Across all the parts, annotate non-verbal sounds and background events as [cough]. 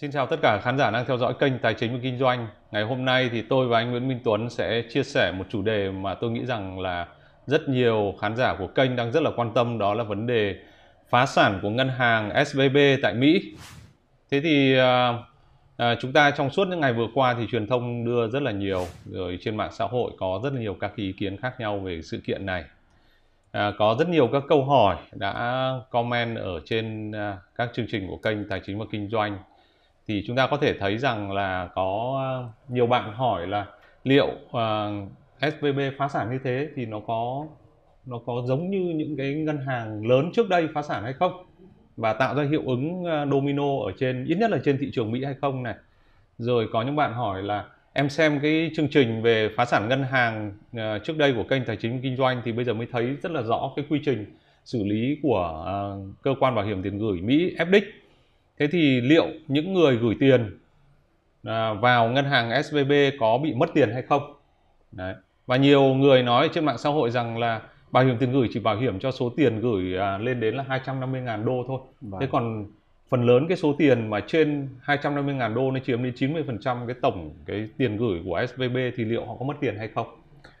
Xin chào tất cả khán giả đang theo dõi kênh Tài chính và Kinh doanh. Ngày hôm nay thì tôi và anh Nguyễn Minh Tuấn sẽ chia sẻ một chủ đề mà tôi nghĩ rằng là rất nhiều khán giả của kênh đang rất là quan tâm đó là vấn đề phá sản của ngân hàng SVB tại Mỹ. Thế thì à, à, chúng ta trong suốt những ngày vừa qua thì truyền thông đưa rất là nhiều rồi trên mạng xã hội có rất là nhiều các ý kiến khác nhau về sự kiện này. À, có rất nhiều các câu hỏi đã comment ở trên à, các chương trình của kênh Tài chính và Kinh doanh thì chúng ta có thể thấy rằng là có ờ, nhiều bạn hỏi là liệu ờ, uh, SVB phá sản như thế thì nó có nó có giống như những cái ngân hàng lớn trước đây phá sản hay không? Và tạo ra hiệu ứng ờ, domino ở trên ít nhất là trên thị trường Mỹ hay không này. Rồi có những bạn hỏi là em xem cái chương trình về phá sản ngân hàng uh, trước đây của kênh tài chính kinh doanh thì bây giờ mới thấy rất là rõ cái quy trình xử lý của uh, cơ quan bảo hiểm tiền gửi Mỹ FDIC thế thì liệu những người gửi tiền à, vào ngân hàng SVB có bị mất tiền hay không Đấy. và nhiều người nói trên mạng xã hội rằng là bảo hiểm tiền gửi chỉ bảo hiểm cho số tiền gửi à, lên đến là 250.000 đô thôi vâng. thế còn phần lớn cái số tiền mà trên 250.000 đô nó chiếm đến 90% cái tổng cái tiền gửi của SVB thì liệu họ có mất tiền hay không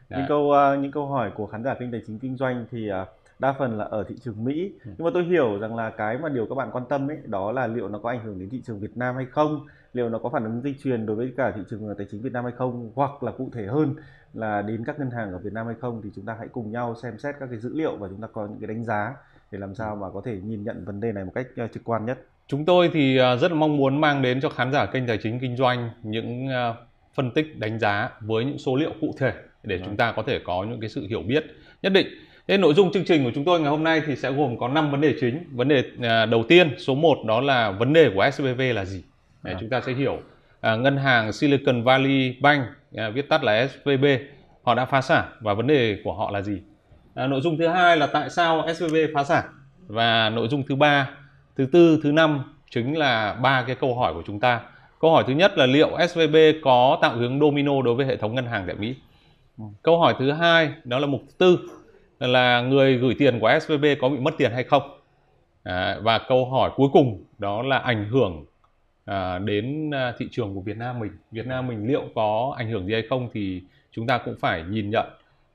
Đấy. những câu uh, những câu hỏi của khán giả kênh tài chính kinh doanh thì đa phần là ở thị trường Mỹ ừ. nhưng mà tôi hiểu rằng là cái mà điều các bạn quan tâm ấy đó là liệu nó có ảnh hưởng đến thị trường Việt Nam hay không liệu nó có phản ứng dây chuyền đối với cả thị trường tài chính Việt Nam hay không hoặc là cụ thể hơn là đến các ngân hàng ở Việt Nam hay không thì chúng ta hãy cùng nhau xem xét các cái dữ liệu và chúng ta có những cái đánh giá để làm sao mà có thể nhìn nhận vấn đề này một cách uh, trực quan nhất. Chúng tôi thì uh, rất là mong muốn mang đến cho khán giả kênh tài chính kinh doanh những uh, phân tích đánh giá với những số liệu cụ thể để chúng ta có thể có những cái sự hiểu biết nhất định Thế nội dung chương trình của chúng tôi ngày hôm nay thì sẽ gồm có 5 vấn đề chính. Vấn đề à, đầu tiên, số 1 đó là vấn đề của SVB là gì? Để à. chúng ta sẽ hiểu à, ngân hàng Silicon Valley Bank, à, viết tắt là SVB, họ đã phá sản và vấn đề của họ là gì? À, nội dung thứ hai là tại sao SVB phá sản và nội dung thứ ba, thứ tư, thứ năm chính là ba cái câu hỏi của chúng ta. Câu hỏi thứ nhất là liệu SVB có tạo hướng domino đối với hệ thống ngân hàng tại Mỹ? Ừ. Câu hỏi thứ hai đó là mục tư là người gửi tiền của SVB có bị mất tiền hay không? À, và câu hỏi cuối cùng đó là ảnh hưởng à, đến à, thị trường của Việt Nam mình. Việt Nam mình liệu có ảnh hưởng gì hay không thì chúng ta cũng phải nhìn nhận.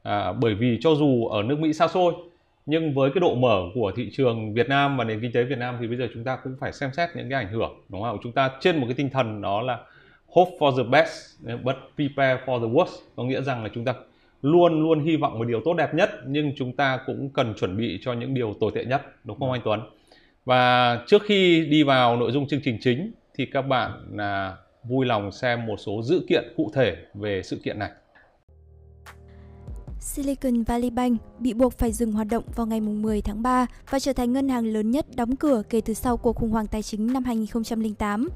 À, bởi vì cho dù ở nước Mỹ xa xôi nhưng với cái độ mở của thị trường Việt Nam và nền kinh tế Việt Nam thì bây giờ chúng ta cũng phải xem xét những cái ảnh hưởng đúng không? Chúng ta trên một cái tinh thần đó là hope for the best but prepare for the worst có nghĩa rằng là chúng ta luôn luôn hy vọng một điều tốt đẹp nhất nhưng chúng ta cũng cần chuẩn bị cho những điều tồi tệ nhất đúng không anh Tuấn? Và trước khi đi vào nội dung chương trình chính thì các bạn là vui lòng xem một số dữ kiện cụ thể về sự kiện này. Silicon Valley Bank bị buộc phải dừng hoạt động vào ngày 10 tháng 3 và trở thành ngân hàng lớn nhất đóng cửa kể từ sau cuộc khủng hoảng tài chính năm 2008.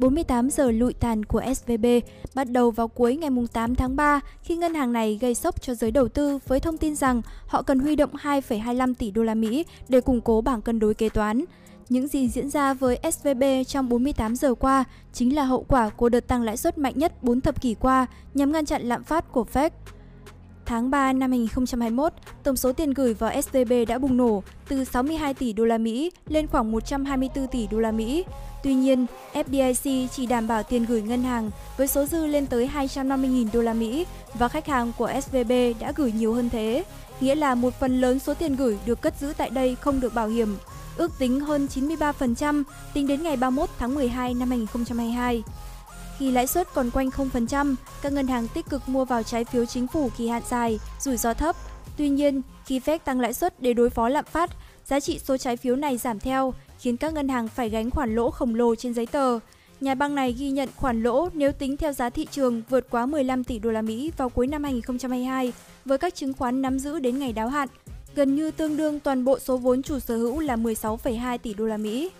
48 giờ lụi tàn của SVB bắt đầu vào cuối ngày 8 tháng 3 khi ngân hàng này gây sốc cho giới đầu tư với thông tin rằng họ cần huy động 2,25 tỷ đô la Mỹ để củng cố bảng cân đối kế toán. Những gì diễn ra với SVB trong 48 giờ qua chính là hậu quả của đợt tăng lãi suất mạnh nhất 4 thập kỷ qua nhằm ngăn chặn lạm phát của Fed. Tháng 3 năm 2021, tổng số tiền gửi vào SVB đã bùng nổ từ 62 tỷ đô la Mỹ lên khoảng 124 tỷ đô la Mỹ. Tuy nhiên, FDIC chỉ đảm bảo tiền gửi ngân hàng với số dư lên tới 250.000 đô la Mỹ và khách hàng của SVB đã gửi nhiều hơn thế, nghĩa là một phần lớn số tiền gửi được cất giữ tại đây không được bảo hiểm, ước tính hơn 93% tính đến ngày 31 tháng 12 năm 2022. Khi lãi suất còn quanh 0%, các ngân hàng tích cực mua vào trái phiếu chính phủ kỳ hạn dài, rủi ro thấp. Tuy nhiên, khi Fed tăng lãi suất để đối phó lạm phát, giá trị số trái phiếu này giảm theo, khiến các ngân hàng phải gánh khoản lỗ khổng lồ trên giấy tờ. Nhà băng này ghi nhận khoản lỗ nếu tính theo giá thị trường vượt quá 15 tỷ đô la Mỹ vào cuối năm 2022 với các chứng khoán nắm giữ đến ngày đáo hạn, gần như tương đương toàn bộ số vốn chủ sở hữu là 16,2 tỷ đô la Mỹ.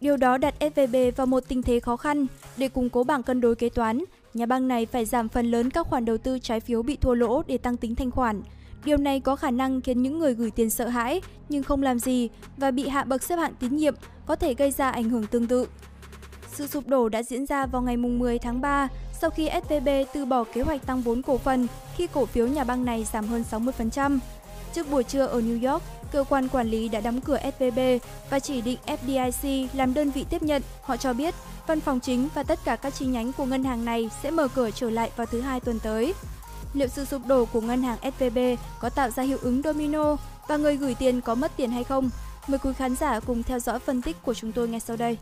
Điều đó đặt SVB vào một tình thế khó khăn. Để củng cố bảng cân đối kế toán, nhà băng này phải giảm phần lớn các khoản đầu tư trái phiếu bị thua lỗ để tăng tính thanh khoản. Điều này có khả năng khiến những người gửi tiền sợ hãi nhưng không làm gì và bị hạ bậc xếp hạng tín nhiệm có thể gây ra ảnh hưởng tương tự. Sự sụp đổ đã diễn ra vào ngày 10 tháng 3 sau khi SVB từ bỏ kế hoạch tăng vốn cổ phần khi cổ phiếu nhà băng này giảm hơn 60%. Trước buổi trưa ở New York, cơ quan quản lý đã đóng cửa SVB và chỉ định FDIC làm đơn vị tiếp nhận. Họ cho biết văn phòng chính và tất cả các chi nhánh của ngân hàng này sẽ mở cửa trở lại vào thứ hai tuần tới. Liệu sự sụp đổ của ngân hàng SVB có tạo ra hiệu ứng domino và người gửi tiền có mất tiền hay không? Mời quý khán giả cùng theo dõi phân tích của chúng tôi ngay sau đây.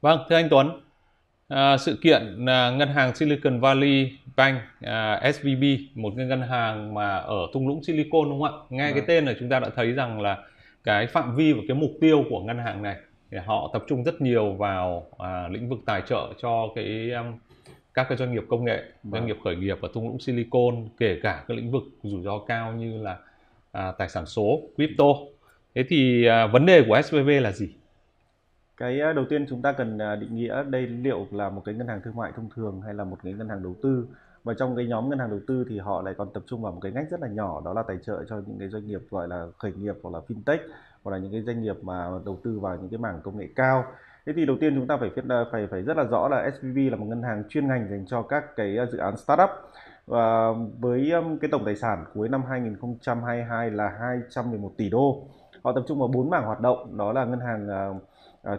Vâng, thưa anh Tuấn, à, sự kiện à, ngân hàng Silicon Valley Bank à, SVB, một cái ngân hàng mà ở thung lũng Silicon đúng không ạ? Nghe cái vâng. tên là chúng ta đã thấy rằng là cái phạm vi và cái mục tiêu của ngân hàng này thì họ tập trung rất nhiều vào à, lĩnh vực tài trợ cho cái um, các cái doanh nghiệp công nghệ, vâng. doanh nghiệp khởi nghiệp ở thung lũng Silicon, kể cả các lĩnh vực rủi ro cao như là à, tài sản số, crypto. Thế thì à, vấn đề của SVB là gì? Cái ờ, đầu tiên chúng ta cần à, định nghĩa đây liệu là một cái ngân hàng thương mại thông thường hay là một cái ngân hàng đầu tư? Và trong cái nhóm ngân hàng đầu tư thì họ lại còn tập trung vào một cái ngách rất là nhỏ, đó là tài trợ cho những cái doanh nghiệp gọi là khởi nghiệp hoặc là fintech, hoặc là những cái doanh nghiệp mà đầu tư vào những cái mảng công nghệ cao. Thế thì đầu tiên chúng ta phải biết ờ, phải phải rất là rõ là SVB là một ngân hàng chuyên ngành dành cho các cái ờ, dự án startup. Và với cái tổng tài sản cuối năm 2022 là 211 tỷ đô. Họ tập trung vào bốn mảng hoạt động, đó là ngân hàng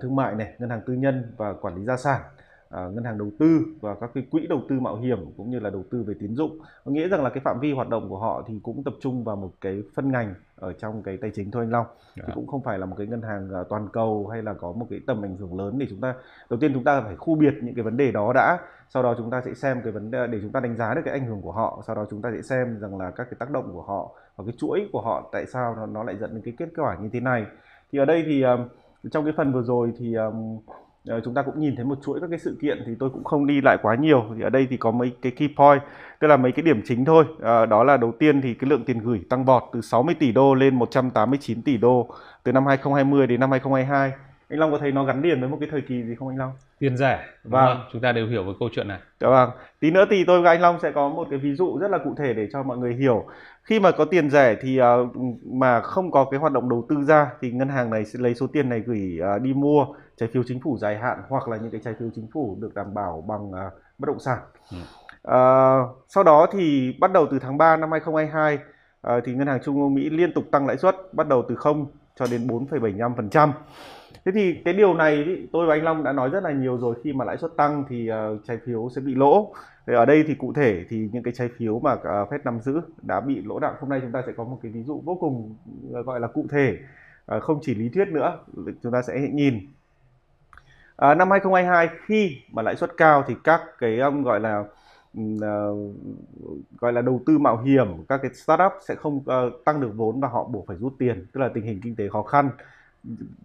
thương mại này ngân hàng tư nhân và quản lý gia sản à, ngân hàng đầu tư và các cái quỹ đầu tư mạo hiểm cũng như là đầu tư về tín dụng. Có nghĩa rằng là cái phạm vi hoạt động của họ thì cũng tập trung vào một cái phân ngành ở trong cái tài chính thôi anh Long. Thì dạ. cũng không phải là một cái ngân hàng à, toàn cầu hay là có một cái tầm ảnh hưởng lớn để chúng ta đầu tiên chúng ta phải khu biệt những cái vấn đề đó đã sau đó chúng ta sẽ xem cái vấn đề để chúng ta đánh giá được cái ảnh hưởng của họ sau đó chúng ta sẽ xem rằng là các cái tác động của họ và cái chuỗi của họ tại sao nó, nó lại dẫn đến cái kết quả như thế này. Thì ở đây thì trong cái phần vừa rồi thì um, chúng ta cũng nhìn thấy một chuỗi các cái sự kiện thì tôi cũng không đi lại quá nhiều. Thì ở đây thì có mấy cái key point tức là mấy cái điểm chính thôi. À, đó là đầu tiên thì cái lượng tiền gửi tăng vọt từ 60 tỷ đô lên 189 tỷ đô từ năm 2020 đến năm 2022 anh Long có thấy nó gắn liền với một cái thời kỳ gì không anh Long? Tiền rẻ. Vâng. Chúng ta đều hiểu về câu chuyện này. Dạ vâng. Tí nữa thì tôi và anh Long sẽ có một cái ví dụ rất là cụ thể để cho mọi người hiểu. Khi mà có tiền rẻ thì uh, mà không có cái hoạt động đầu tư ra thì ngân hàng này sẽ lấy số tiền này gửi uh, đi mua trái phiếu chính phủ dài hạn hoặc là những cái trái phiếu chính phủ được đảm bảo bằng uh, bất động sản. Ừ. Uh, sau đó thì bắt đầu từ tháng 3 năm 2022 uh, thì ngân hàng trung ương Mỹ liên tục tăng lãi suất bắt đầu từ 0 cho đến 4,75% thế thì cái điều này ý, tôi và anh Long đã nói rất là nhiều rồi. Khi mà lãi suất tăng thì uh, trái phiếu sẽ bị lỗ. Thì ở đây thì cụ thể thì những cái trái phiếu mà uh, Fed nắm giữ đã bị lỗ nặng hôm nay chúng ta sẽ có một cái ví dụ vô cùng uh, gọi là cụ thể. Uh, không chỉ lý thuyết nữa chúng ta sẽ nhìn. À, năm 2022 khi mà lãi suất cao thì các cái um, gọi là uh, gọi là đầu tư mạo hiểm các cái startup sẽ không uh, tăng được vốn và họ buộc phải rút tiền. Tức là tình hình kinh tế khó khăn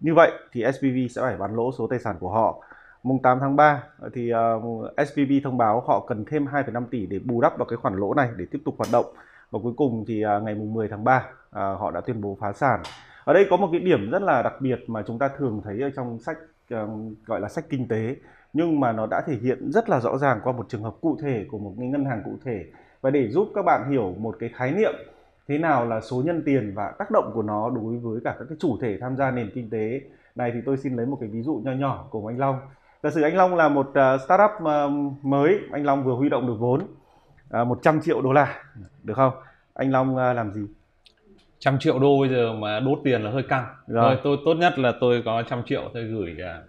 như vậy thì SPV sẽ phải bán lỗ số tài sản của họ. Mùng 8 tháng 3 ờ, thì ờ, uh, SPV thông báo họ cần thêm 2,5 tỷ để bù đắp vào cái khoản lỗ này để tiếp tục hoạt động. Và cuối cùng thì uh, ngày mùng 10 tháng 3 uh, họ đã tuyên bố phá sản. Ở đây có một cái điểm rất là đặc biệt mà chúng ta thường thấy ở trong sách uh, gọi là sách kinh tế nhưng mà nó đã thể hiện rất là rõ ràng qua một trường hợp cụ thể của một ngân hàng cụ thể và để giúp các bạn hiểu một cái khái niệm thế nào là số nhân tiền và tác động của nó đối với cả các cái chủ thể tham gia nền kinh tế? Này thì tôi xin lấy một cái ví dụ nho nhỏ của anh Long. Giả sử anh Long là một uh, startup uh, mới anh Long vừa huy động được vốn uh, 100 triệu đô la được không? Anh Long làm gì? Trăm triệu đô bây giờ mà đốt tiền là hơi căng. Rồi. Tôi, tôi tốt nhất là tôi có trăm triệu tôi gửi à,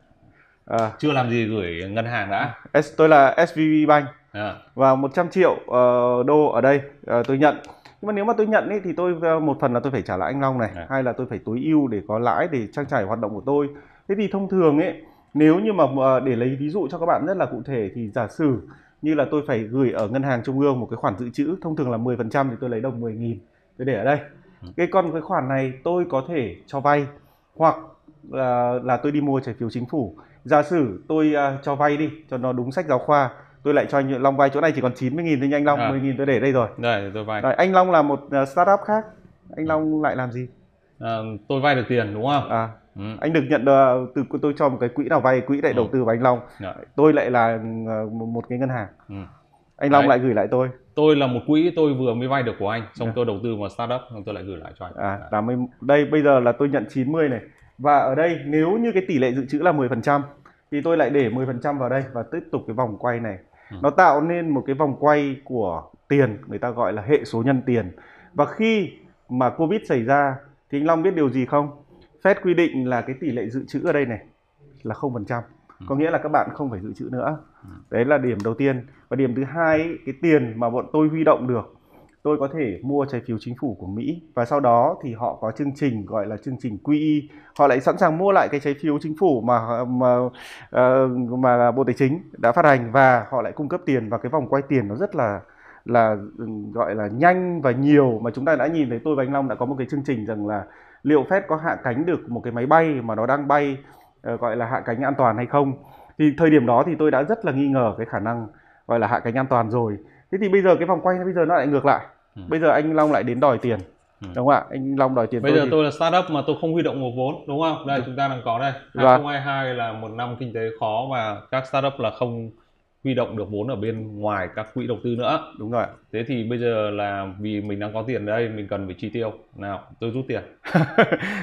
à. chưa làm gì gửi ngân hàng đã. S, tôi là SVB Bank. À. và 100 triệu uh, đô ở đây uh, tôi nhận nhưng mà nếu mà tôi nhận ấy, thì tôi ờ, một phần là tôi phải trả lại anh Long này à. hai là tôi phải tối ưu để có lãi để trang trải hoạt động của tôi thế thì thông thường ấy nếu như mà ờ, để lấy ví dụ cho các bạn rất là cụ thể thì giả sử như là tôi phải gửi ở ngân hàng trung ương một cái khoản dự trữ thông thường là 10% thì tôi lấy đồng 10 nghìn tôi để ở đây ừ. cái con cái khoản này tôi có thể cho vay hoặc là, là tôi đi mua trái phiếu chính phủ giả sử tôi uh, cho vay đi cho nó đúng sách giáo khoa tôi lại cho anh Long vay chỗ này chỉ còn 90 nghìn thôi anh Long à. 10 nghìn tôi để đây rồi đây tôi vay rồi, anh Long là một uh, startup khác anh Long lại làm gì à, tôi vay được tiền đúng không à ừ. anh được nhận uh, từ tôi cho một cái quỹ nào vay quỹ lại ừ. đầu tư vào anh Long Đấy. Dạ. tôi lại là một cái ngân hàng ừ. anh Long Đấy. lại gửi lại tôi tôi là một quỹ tôi vừa mới vay được của anh xong à. tôi đầu tư vào startup xong tôi lại gửi lại cho anh à là đây bây giờ là tôi nhận 90 này và ở đây nếu như cái tỷ lệ dự trữ là 10% thì tôi lại để 10% vào đây và tiếp tục cái vòng quay này nó tạo nên một cái vòng quay của tiền người ta gọi là hệ số nhân tiền và khi mà Covid xảy ra thì anh Long biết điều gì không? Fed quy định là cái tỷ lệ dự trữ ở đây này là 0%. Ừ. Có nghĩa là các bạn không phải dự trữ nữa. Ừ. Đấy là điểm đầu tiên. Và điểm thứ hai, cái tiền mà bọn tôi huy động được tôi có thể mua trái phiếu chính phủ của Mỹ và sau đó thì họ có chương trình gọi là chương trình QE họ lại sẵn sàng mua lại cái trái phiếu chính phủ mà mà mà mà Bộ Tài chính đã phát hành và họ lại cung cấp tiền và cái vòng quay tiền nó rất là là ừ, gọi là nhanh và nhiều. Mà chúng ta đã nhìn thấy tôi và anh Long đã có một cái chương trình rằng là liệu Fed có hạ cánh được một cái máy bay mà nó đang bay ờ, gọi là hạ cánh an toàn hay không. Thì thời điểm đó thì tôi đã rất là nghi ngờ cái khả năng gọi là hạ cánh an toàn rồi thế thì bây giờ cái vòng quay bây giờ nó lại ngược lại. Ừ. bây giờ anh Long lại đến đòi tiền ừ. đúng không ạ? Anh Long đòi tiền bây tôi giờ thì... tôi là startup mà tôi không huy động một vốn đúng không? Đây ừ. chúng ta đang có đây. 2022 vâng. là một năm kinh tế khó và các startup là không huy động được vốn ở bên ngoài các quỹ đầu tư nữa. Đúng rồi thế thì bây giờ là vì mình đang có tiền đây mình cần phải chi tiêu. Nào tôi rút tiền. [laughs]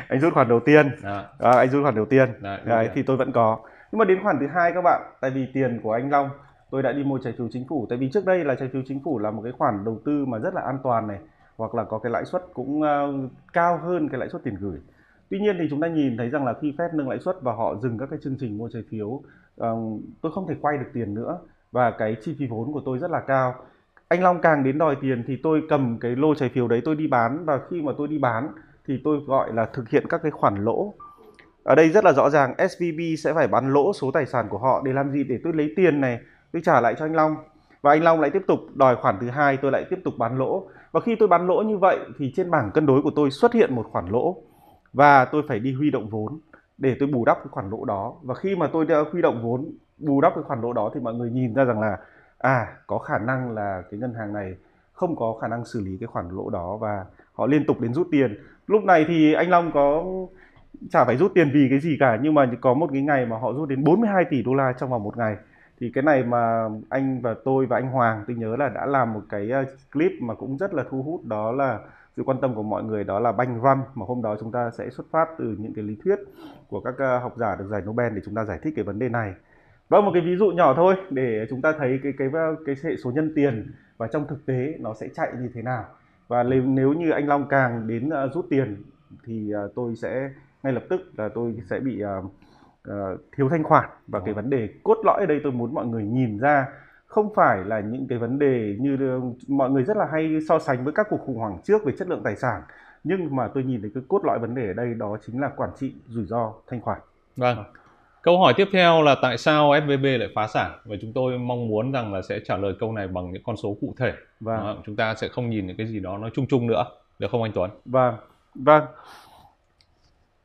Anh rút khoản đầu tiên. À. À, anh rút khoản đầu tiên. Đấy, Đấy, thì tôi vẫn có. Nhưng mà đến khoản thứ hai các bạn tại vì tiền của anh Long tôi đã đi mua trái phiếu chính phủ. Tại vì trước đây là trái phiếu chính phủ là một cái khoản đầu tư mà rất là an toàn này hoặc là có cái lãi suất cũng uh, cao hơn cái lãi suất tiền gửi. Tuy nhiên thì chúng ta nhìn thấy rằng là khi Fed nâng lãi suất và họ dừng các cái chương trình mua trái phiếu uh, tôi không thể quay được tiền nữa và cái chi phí vốn của tôi rất là cao. Anh Long càng đến đòi tiền thì tôi cầm cái lô trái phiếu đấy tôi đi bán và khi mà tôi đi bán thì tôi gọi là thực hiện các cái khoản lỗ. Ở đây rất là rõ ràng SVB sẽ phải bán lỗ số tài sản của họ để làm gì? Để tôi lấy tiền này tôi trả lại cho anh Long. Và anh Long lại tiếp tục đòi khoản thứ hai, tôi lại tiếp tục bán lỗ. Và khi tôi bán lỗ như vậy, thì trên bảng cân đối của tôi xuất hiện một khoản lỗ. Và tôi phải đi huy động vốn để tôi bù đắp cái khoản lỗ đó. Và khi mà tôi đã huy động vốn, bù đắp cái khoản lỗ đó, thì mọi người nhìn ra rằng là à có khả năng là cái ngân hàng này không có khả năng xử lý cái khoản lỗ đó và họ liên tục đến rút tiền. Lúc này thì anh Long có, chả phải rút tiền vì cái gì cả, nhưng mà có một cái ngày mà họ rút đến 42 tỷ đô la trong vòng một ngày thì cái này mà anh và tôi và anh Hoàng, tôi nhớ là đã làm một cái ờ, clip mà cũng rất là thu hút, đó là sự quan tâm của mọi người, đó là banh run mà hôm đó chúng ta sẽ xuất phát từ những cái lý thuyết của các ờ, học giả được giải Nobel để chúng ta giải thích cái vấn đề này. Vâng một cái ví dụ nhỏ thôi để chúng ta thấy cái cái ờ, cái hệ số nhân tiền và trong thực tế nó sẽ chạy như thế nào. Và nếu như anh Long càng đến rút tiền thì tôi sẽ, ngay lập tức là tôi sẽ bị uh, uh, thiếu thanh khoản và Đó. cái vấn đề cốt lõi ở đây tôi muốn mọi người nhìn ra không phải là những cái vấn đề như mọi người rất là hay so sánh với các cuộc khủng hoảng trước về chất lượng tài sản nhưng mà tôi nhìn thấy cái cốt lõi vấn đề ở đây đó chính là quản trị rủi ro thanh khoản. Vâng. Câu hỏi tiếp theo là tại sao SVB lại phá sản và chúng tôi mong muốn rằng là sẽ trả lời câu này bằng những con số cụ thể. Vâng. Đó, chúng ta sẽ không nhìn những cái gì đó nó chung chung nữa, được không anh Tuấn? Vâng. Vâng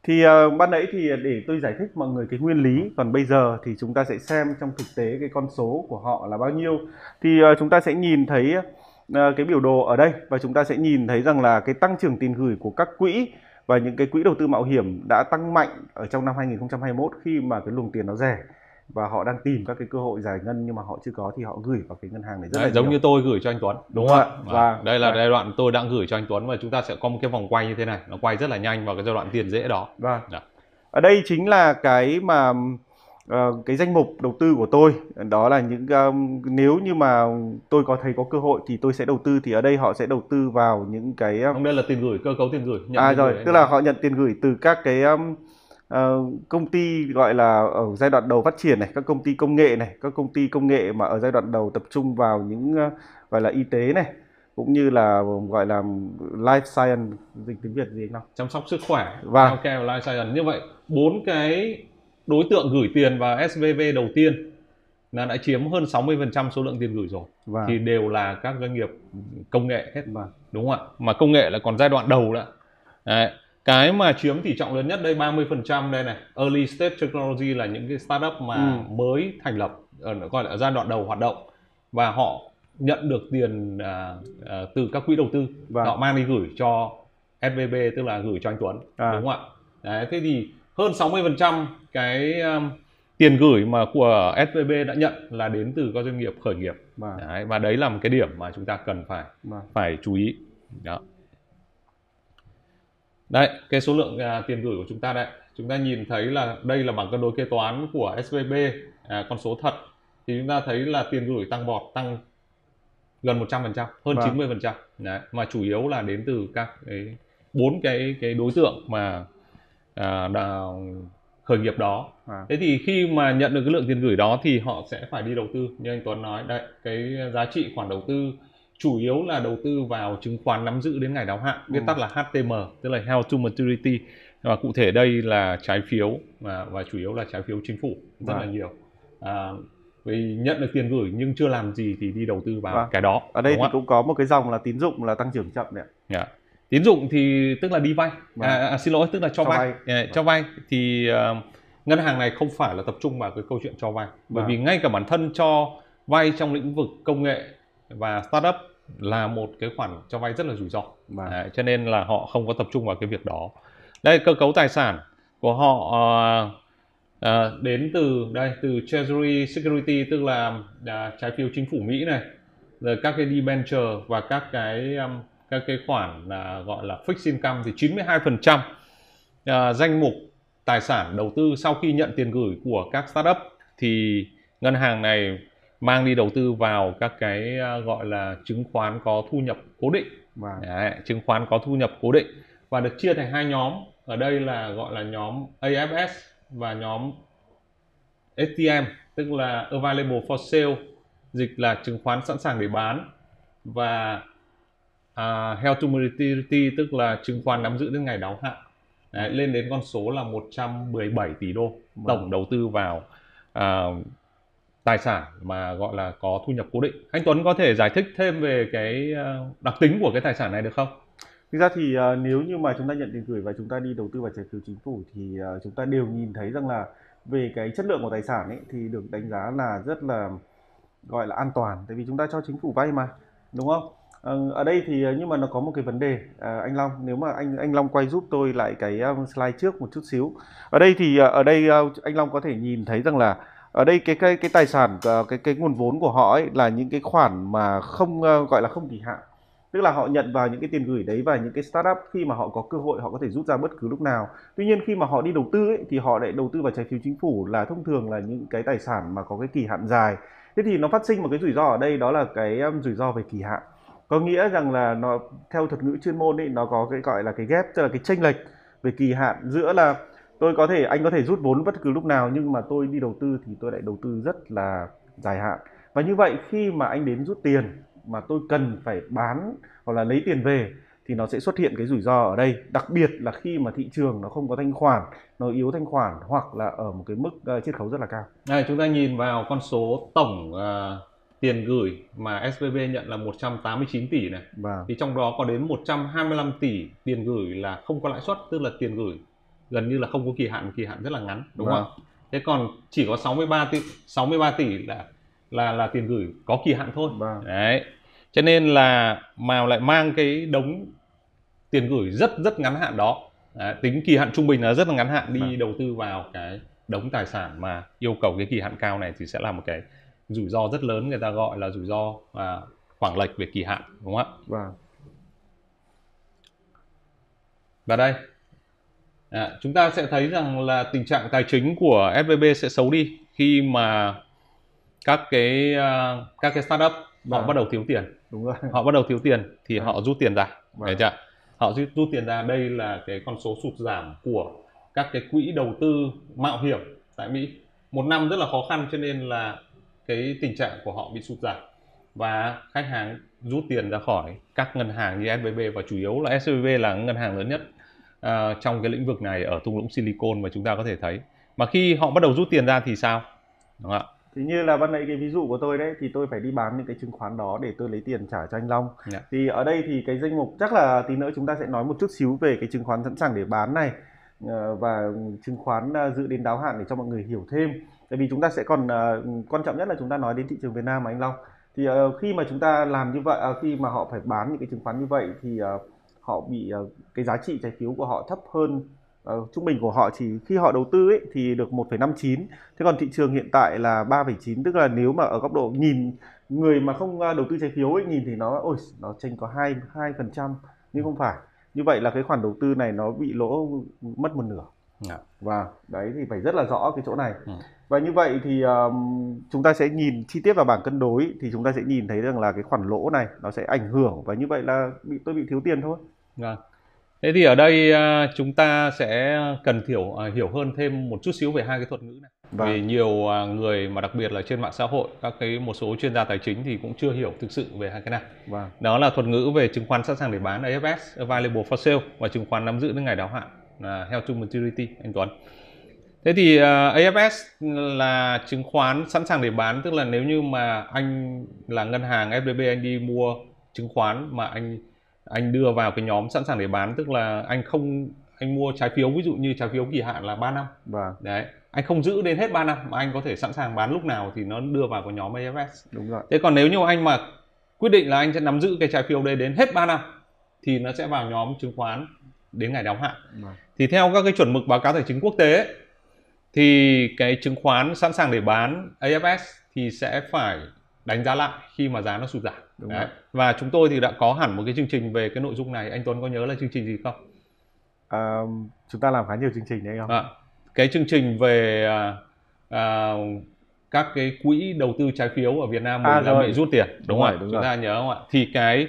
thì uh, ban nãy thì để tôi giải thích mọi người cái nguyên lý còn bây giờ thì chúng ta sẽ xem trong thực tế cái con số của họ là bao nhiêu. Thì uh, chúng ta sẽ nhìn thấy uh, cái biểu đồ ở đây và chúng ta sẽ nhìn thấy rằng là cái tăng trưởng tiền gửi của các quỹ và những cái quỹ đầu tư mạo hiểm đã tăng mạnh ở trong năm 2021 khi mà cái luồng tiền nó rẻ và họ đang tìm các cái cơ hội giải ngân nhưng mà họ chưa có thì họ gửi vào cái ngân hàng này rất Đấy, là giống nhiều. như tôi gửi cho anh Tuấn. Đúng, không ạ? Và đây là giai đoạn tôi đang gửi cho anh Tuấn và chúng ta sẽ có một cái vòng quay như thế này. Nó quay rất là nhanh vào cái giai đoạn tiền dễ đó. Vâng. Ở đây chính là cái mà uh, cái danh mục đầu tư của tôi. Đó là những um, nếu như mà tôi có thấy có cơ hội thì tôi sẽ đầu tư thì ở đây họ sẽ đầu tư vào những cái um... đây là tiền gửi cơ cấu tiền gửi nhận à rồi. tức là họ nhận tiền gửi từ các cái um, công ty gọi là ở giai đoạn đầu phát triển này các công ty công nghệ này các công ty công nghệ mà ở giai đoạn đầu tập trung vào những uh, gọi là y tế này cũng như là gọi là life science dịch tiếng việt gì không chăm sóc sức khỏe. Và vâng. healthcare life science. Như vậy bốn cái đối tượng gửi tiền vào SVB đầu tiên là đã chiếm hơn 60% số lượng tiền gửi rồi. Vâng. thì đều là các doanh nghiệp công nghệ hết. Mà đúng không ạ? Mà công nghệ là còn giai đoạn đầu đó Đấy cái mà chiếm tỷ trọng lớn nhất đây 30% đây này early stage technology là những cái startup mà ừ. mới thành lập ở gọi là giai đoạn đầu hoạt động và họ nhận được tiền uh, uh, từ các quỹ đầu tư vâng. họ mang đi gửi cho SVB tức là gửi cho anh Tuấn à. đúng không ạ đấy, thế thì hơn 60% cái um, tiền gửi mà của SVB đã nhận là đến từ các doanh nghiệp khởi nghiệp vâng. đấy, và đấy là một cái điểm mà chúng ta cần phải vâng. phải chú ý đó đây cái số lượng à, tiền gửi của chúng ta đây chúng ta nhìn thấy là đây là bảng cân đối kế toán của SVB à, con số thật. Thì chúng ta thấy là tiền gửi tăng vọt tăng gần 100% hơn Vâng. 90% đấy mà chủ yếu là đến từ các cái bốn cái cái đối tượng mà à, đã khởi nghiệp đó. À. thế thì khi mà nhận được cái lượng tiền gửi đó thì họ sẽ phải đi đầu tư. Như anh Tuấn nói đấy cái giá trị khoản đầu tư chủ yếu là đầu tư vào chứng khoán nắm giữ đến ngày đáo hạn viết Ừ. tắt là HTM tức là Held to Maturity và cụ thể đây là trái phiếu và, và chủ yếu là trái phiếu chính phủ rất là Vâng. nhiều à, vì nhận được tiền gửi nhưng chưa làm gì thì đi đầu tư vào Vâng. cái đó ở đây thì ạ? cũng có một cái dòng là tín dụng là tăng trưởng chậm đấy ạ. Dạ. Tín dụng thì tức là đi vay, Vâng. à, à, xin lỗi tức là cho, Cho vay. vay. Dạ, cho vay thì ờ, ngân hàng này không phải là tập trung vào cái câu chuyện cho vay, bởi vì ngay cả bản thân cho vay trong lĩnh vực công nghệ và startup là một cái khoản cho vay rất là rủi ro, Vâng. Đấy, cho nên là họ không có tập trung vào cái việc đó. Đây cơ cấu tài sản của họ ờ, ờ, đến từ đây từ Treasury Security tức là à, trái phiếu chính phủ Mỹ này, rồi các cái debenture và các cái um, các cái khoản là gọi là fixed income thì 92% à, danh mục tài sản đầu tư sau khi nhận tiền gửi của các startup thì ngân hàng này mang đi đầu tư vào các cái à, gọi là chứng khoán có thu nhập cố định. Vâng. Đấy, chứng khoán có thu nhập cố định. Và được chia thành hai nhóm. Ở đây là gọi là nhóm AFS và nhóm STM tức là available for sale dịch là chứng khoán sẵn sàng để bán. Và à, held to maturity tức là chứng khoán nắm giữ đến ngày đáo hạn. Đấy, lên đến con số là 117 tỷ đô Vâng. tổng đầu tư vào à, tài sản mà gọi là có thu nhập cố định anh Tuấn có thể giải thích thêm về cái ờ, đặc tính của cái tài sản này được không Thực ra thì uh, nếu như mà chúng ta nhận tiền gửi và chúng ta đi đầu tư vào trái phiếu chính phủ thì uh, chúng ta đều nhìn thấy rằng là về cái chất lượng của tài sản ấy thì được đánh giá là rất là gọi là an toàn tại vì chúng ta cho chính phủ vay mà đúng không? uh, ở đây thì nhưng mà nó có một cái vấn đề Ờ, anh Long nếu mà anh anh Long quay giúp tôi lại cái slide trước một chút xíu. Ở đây thì ở đây anh Long có thể nhìn thấy rằng là ở đây cái cái cái tài sản ờ, cái cái nguồn vốn của họ ấy là những cái khoản mà không ờ, gọi là không kỳ hạn. Tức là họ nhận vào những cái tiền gửi đấy và những cái startup khi mà họ có cơ hội họ có thể rút ra bất cứ lúc nào. Tuy nhiên khi mà họ đi đầu tư ấy, thì họ lại đầu tư vào trái phiếu chính phủ là thông thường là những cái tài sản mà có cái kỳ hạn dài. Thế thì nó phát sinh một cái rủi ro ở đây đó là cái um, rủi ro về kỳ hạn. Có nghĩa rằng là nó theo thuật ngữ chuyên môn ấy nó có cái gọi là cái ghép tức là cái chênh lệch về kỳ hạn giữa là tôi có thể anh có thể rút vốn bất cứ lúc nào nhưng mà tôi đi đầu tư thì tôi lại đầu tư rất là dài hạn. Và như vậy khi mà anh đến rút tiền mà tôi cần phải bán hoặc là lấy tiền về thì nó sẽ xuất hiện cái rủi ro ở đây. Đặc biệt là khi mà thị trường nó không có thanh khoản nó yếu thanh khoản hoặc là ở một cái mức uh, chiết khấu rất là cao. Đây, chúng ta nhìn vào con số tổng à, tiền gửi mà SVB nhận là 189 tỷ này. Và thì trong đó có đến 125 tỷ tiền gửi là không có lãi suất tức là tiền gửi gần như là không có kỳ hạn kỳ hạn rất là ngắn đúng Vâng. không? Thế còn chỉ có 63 tỷ 63 tỷ là là là tiền gửi có kỳ hạn thôi. Vâng. Đấy. Cho nên là mà lại mang cái đống tiền gửi rất rất ngắn hạn đó. Đấy, tính kỳ hạn trung bình là rất là ngắn hạn đi Vâng. đầu tư vào cái đống tài sản mà yêu cầu cái kỳ hạn cao này thì sẽ là một cái rủi ro rất lớn người ta gọi là rủi ro à, khoảng lệch về kỳ hạn đúng không ạ? và Và đây, à, chúng ta sẽ thấy rằng là tình trạng tài chính của SVB sẽ xấu đi khi mà các cái à, các cái startup họ Vâng. bắt đầu thiếu tiền, đúng rồi họ bắt đầu thiếu tiền thì Vâng. họ rút tiền ra, Vâng. thấy chưa? Họ rút, rút tiền ra đây là cái con số sụt giảm của các cái quỹ đầu tư mạo hiểm tại Mỹ. Một năm rất là khó khăn cho nên là cái tình trạng của họ bị sụt giảm và khách hàng rút tiền ra khỏi các ngân hàng như SVB và chủ yếu là SVB là ngân hàng lớn nhất à, trong cái lĩnh vực này ở thung lũng Silicon mà chúng ta có thể thấy. Mà khi họ bắt đầu rút tiền ra thì sao? Đúng không ạ? thì như là ban nãy cái ví dụ của tôi đấy thì tôi phải đi bán những cái chứng khoán đó để tôi lấy tiền trả cho anh Long Dạ. thì ở đây thì cái danh mục chắc là tí nữa chúng ta sẽ nói một chút xíu về cái chứng khoán sẵn sàng để bán này ờ, và chứng khoán ờ, dự đến đáo hạn để cho mọi người hiểu thêm tại vì chúng ta sẽ còn ờ, quan trọng nhất là chúng ta nói đến thị trường Việt Nam mà anh Long thì ờ, khi mà chúng ta làm như vậy ờ, khi mà họ phải bán những cái chứng khoán như vậy thì ờ, họ bị ờ, cái giá trị trái phiếu của họ thấp hơn ờ, trung bình của họ chỉ khi họ đầu tư ấy, thì được 1,59 thế còn thị trường hiện tại là 3,9 tức là nếu mà ở góc độ nhìn người mà không ờ, đầu tư trái phiếu ấy nhìn thì nó ôi nó chênh có hai hai phần trăm nhưng không phải như vậy là cái khoản đầu tư này nó bị lỗ mất một nửa Dạ. Và đấy thì phải rất là rõ cái chỗ này. Ừ. Và như vậy thì um, chúng ta sẽ nhìn chi tiết vào bảng cân đối thì chúng ta sẽ nhìn thấy rằng là cái khoản lỗ này nó sẽ ảnh hưởng và như vậy là bị tôi bị thiếu tiền thôi. Vâng. Thế thì ở đây uh, chúng ta sẽ cần hiểu uh, hiểu hơn thêm một chút xíu về hai cái thuật ngữ này. Vâng. Vì nhiều uh, người mà đặc biệt là trên mạng xã hội, các cái một số chuyên gia tài chính thì cũng chưa hiểu thực sự về hai cái này. Vâng. Đó là thuật ngữ về chứng khoán sẵn sàng để bán AFS, available for sale và chứng khoán nắm giữ đến ngày đáo hạn là held to maturity anh Tuấn. Thế thì uh, AFS là chứng khoán sẵn sàng để bán tức là nếu như mà anh là ngân hàng SBB anh đi mua chứng khoán mà anh anh đưa vào cái nhóm sẵn sàng để bán tức là anh không anh mua trái phiếu ví dụ như trái phiếu kỳ hạn là 3 năm. Vâng. Đấy. Anh không giữ đến hết 3 năm mà anh có thể sẵn sàng bán lúc nào thì nó đưa vào cái nhóm AFS. Đúng rồi. Thế còn nếu như anh mà quyết định là anh sẽ nắm giữ cái trái phiếu đây đến hết 3 năm thì nó sẽ vào nhóm chứng khoán đến ngày đáo hạn. Vâng. Thì theo các cái chuẩn mực báo cáo tài chính quốc tế ấy, thì cái chứng khoán sẵn sàng để bán AFS thì sẽ phải đánh giá lại khi mà giá nó sụt giảm. Đúng Đấy. Và chúng tôi thì đã có hẳn một cái chương trình về cái nội dung này. Anh Tuấn có nhớ là chương trình gì không? À, chúng ta làm khá nhiều chương trình đấy không? À, cái chương trình về à, à, các cái quỹ đầu tư trái phiếu ở Việt Nam mình à, là bị rút tiền đúng, đúng rồi, đúng chúng rồi. ta nhớ không ạ thì cái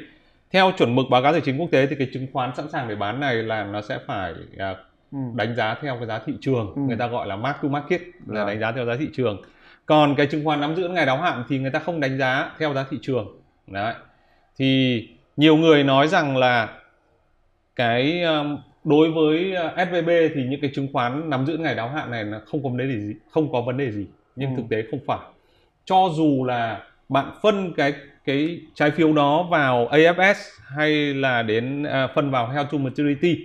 theo chuẩn mực báo cáo tài chính quốc tế thì cái chứng khoán sẵn sàng để bán này là nó sẽ phải à, ừ. đánh giá theo cái giá thị trường ừ. người ta gọi là mark to market là đánh giá theo giá thị trường còn cái chứng khoán nắm giữ ngày đáo hạn thì người ta không đánh giá theo giá thị trường đấy. Thì nhiều người nói rằng là cái um, đối với uh, SVB thì những cái chứng khoán nắm giữ ngày đáo hạn này nó không có vấn đề gì không có vấn đề gì nhưng ừ. thực tế không phải. Cho dù là bạn phân cái cái trái phiếu đó vào AFS hay là đến uh, phân vào held to maturity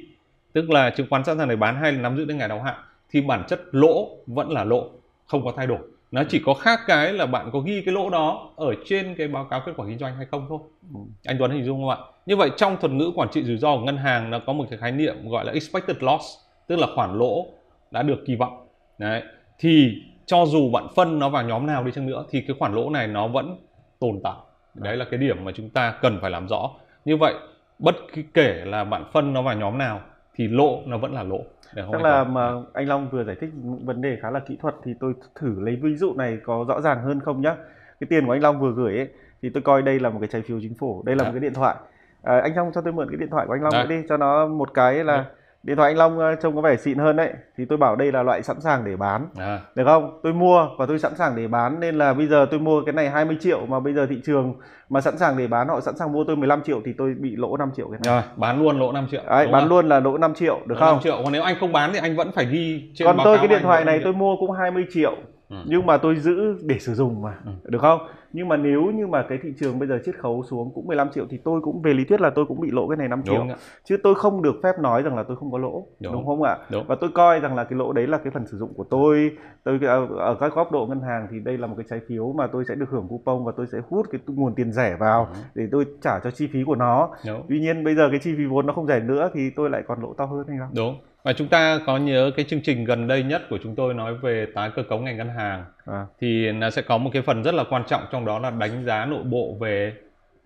tức là chứng khoán sẵn sàng để bán hay là nắm giữ đến ngày đáo hạn thì bản chất lỗ vẫn là lỗ không có thay đổi nó chỉ có khác cái là bạn có ghi cái lỗ đó ở trên cái báo cáo kết quả kinh doanh hay không thôi. Ừ. anh Tuấn hình dung không ạ? Như vậy trong thuật ngữ quản trị rủi ro của ngân hàng nó có một cái khái niệm gọi là expected loss tức là khoản lỗ đã được kỳ vọng. Đấy. Thì cho dù bạn phân nó vào nhóm nào đi chăng nữa thì cái khoản lỗ này nó vẫn tồn tại. Đấy là cái điểm mà chúng ta cần phải làm rõ. Như vậy bất kể là bạn phân nó vào nhóm nào thì lỗ nó vẫn là lỗ chắc là mà anh Long vừa giải thích vấn đề khá là kỹ thuật thì tôi thử lấy ví dụ này có rõ ràng hơn không nhá cái tiền của anh Long vừa gửi ấy thì tôi coi đây là một cái trái phiếu chính phủ đây là à. một cái điện thoại à, anh Long cho tôi mượn cái điện thoại của anh Long à. đi cho nó một cái là à điện thoại anh Long ờ, trông có vẻ xịn hơn đấy. Thì tôi bảo đây là loại sẵn sàng để bán. À. được không? Tôi mua và tôi sẵn sàng để bán nên là bây giờ tôi mua cái này 20 triệu mà bây giờ thị trường mà sẵn sàng để bán họ sẵn sàng mua tôi 15 triệu thì tôi bị lỗ 5 triệu cái này. Rồi bán luôn lỗ 5 triệu đấy, bán luôn là lỗ 5 triệu được lỗ không? 5 triệu. Còn nếu anh không bán thì anh vẫn phải ghi trên còn tôi cái điện thoại này tôi mua cũng 20 triệu ừ. nhưng mà tôi giữ để sử dụng mà ừ. được không nhưng mà nếu như mà cái thị trường bây giờ chiết khấu xuống cũng 15 triệu thì tôi cũng về lý thuyết là tôi cũng bị lỗ cái này 5 triệu đúng chứ tôi không được phép nói rằng là tôi không có lỗ đúng, đúng không ạ đúng. và tôi coi rằng là cái lỗ đấy là cái phần sử dụng của tôi tôi ở các góc độ ngân hàng thì đây là một cái trái phiếu mà tôi sẽ được hưởng coupon và tôi sẽ hút cái nguồn tiền rẻ vào đúng. để tôi trả cho chi phí của nó đúng. tuy nhiên bây giờ cái chi phí vốn nó không rẻ nữa thì tôi lại còn lỗ to hơn hay không đúng và chúng ta có nhớ cái chương trình gần đây nhất của chúng tôi nói về tái cơ cấu ngành ngân hàng à. thì nó sẽ có một cái phần rất là quan trọng trong đó là đánh giá nội bộ về